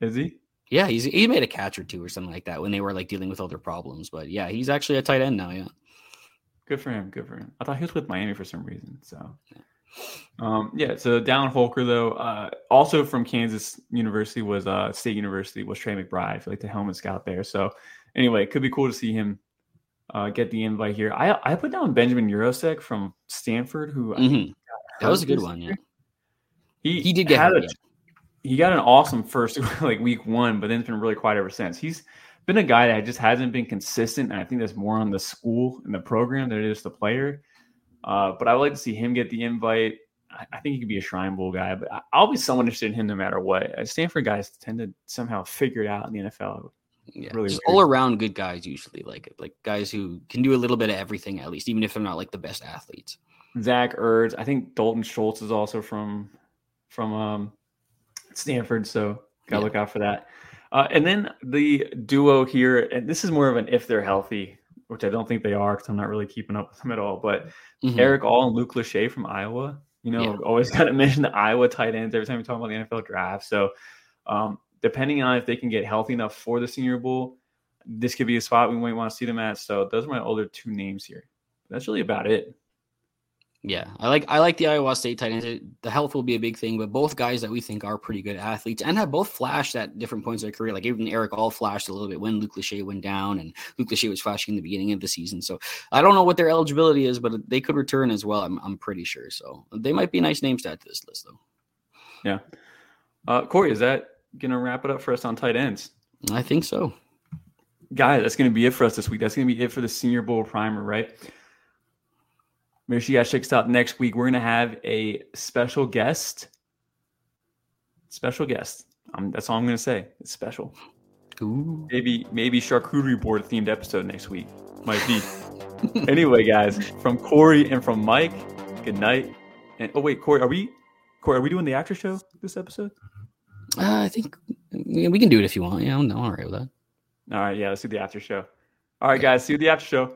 Is he? Yeah, he's he made a catch or two or something like that when they were like dealing with other problems. But yeah, he's actually a tight end now. Yeah. Good for him. Good for him. I thought he was with Miami for some reason. So, um, yeah. So Dallin Holker, though, uh, also from Kansas University was uh, State University was Trey McBride, I feel like the helmet scout there. So, anyway, it could be cool to see him uh, get the invite here. I I put down Benjamin Yurosek from Stanford, who mm-hmm. that was a good one. Yeah, he he did get had a, he got an awesome first (laughs) like week one, but then it's been really quiet ever since. He's been a guy that just hasn't been consistent. And I think that's more on the school and the program than it is the player. Uh, but I would like to see him get the invite. I, I, think he could be a Shrine Bowl guy, but I, I'll be somewhat interested in him no matter what. Uh, Stanford guys tend to somehow figure it out in the NFL. Yeah, really just all around good guys usually, like like guys who can do a little bit of everything at least, even if they're not like the best athletes. Zach Ertz, I think Dalton Schultz is also from from um, Stanford, so gotta yeah. look out for that. Uh, and then the duo here, and this is more of an if they're healthy, which I don't think they are because I'm not really keeping up with them at all. But mm-hmm. Erick All and Luke Lachey from Iowa, you know, yeah. always (laughs) got to mention the Iowa tight ends every time we talk about the NFL draft. So, um, depending on if they can get healthy enough for the Senior Bowl, this could be a spot we might want to see them at. So, those are my older two names here. That's really about it. Yeah, I like I like the Iowa State tight ends. The health will be a big thing, but both guys that we think are pretty good athletes and have both flashed at different points of their career. Like even Erick All flashed a little bit when Luke Lachey went down, and Luke Lachey was flashing in the beginning of the season. So I don't know what their eligibility is, but they could return as well. I'm I'm pretty sure. So they might be nice names to add to this list, though. Yeah, uh, Cory, is that gonna wrap it up for us on tight ends? I think so. guys, that's going to be it for us this week. That's going to be it for the Senior Bowl primer, right? Make sure you guys check us out next week. We're going to have a special guest. Special guest. Um, that's all I'm going to say. It's special. Ooh. Maybe maybe charcuterie board themed episode next week. Might be. (laughs) anyway, guys, from Cory and from Mike, good night. And oh wait, Cory, are we Cory, are we doing the after show this episode? Uh, I think we can do it if you want. Yeah, I'm all right with that. All right, yeah, let's do the after show. All right, guys, see you at the after show.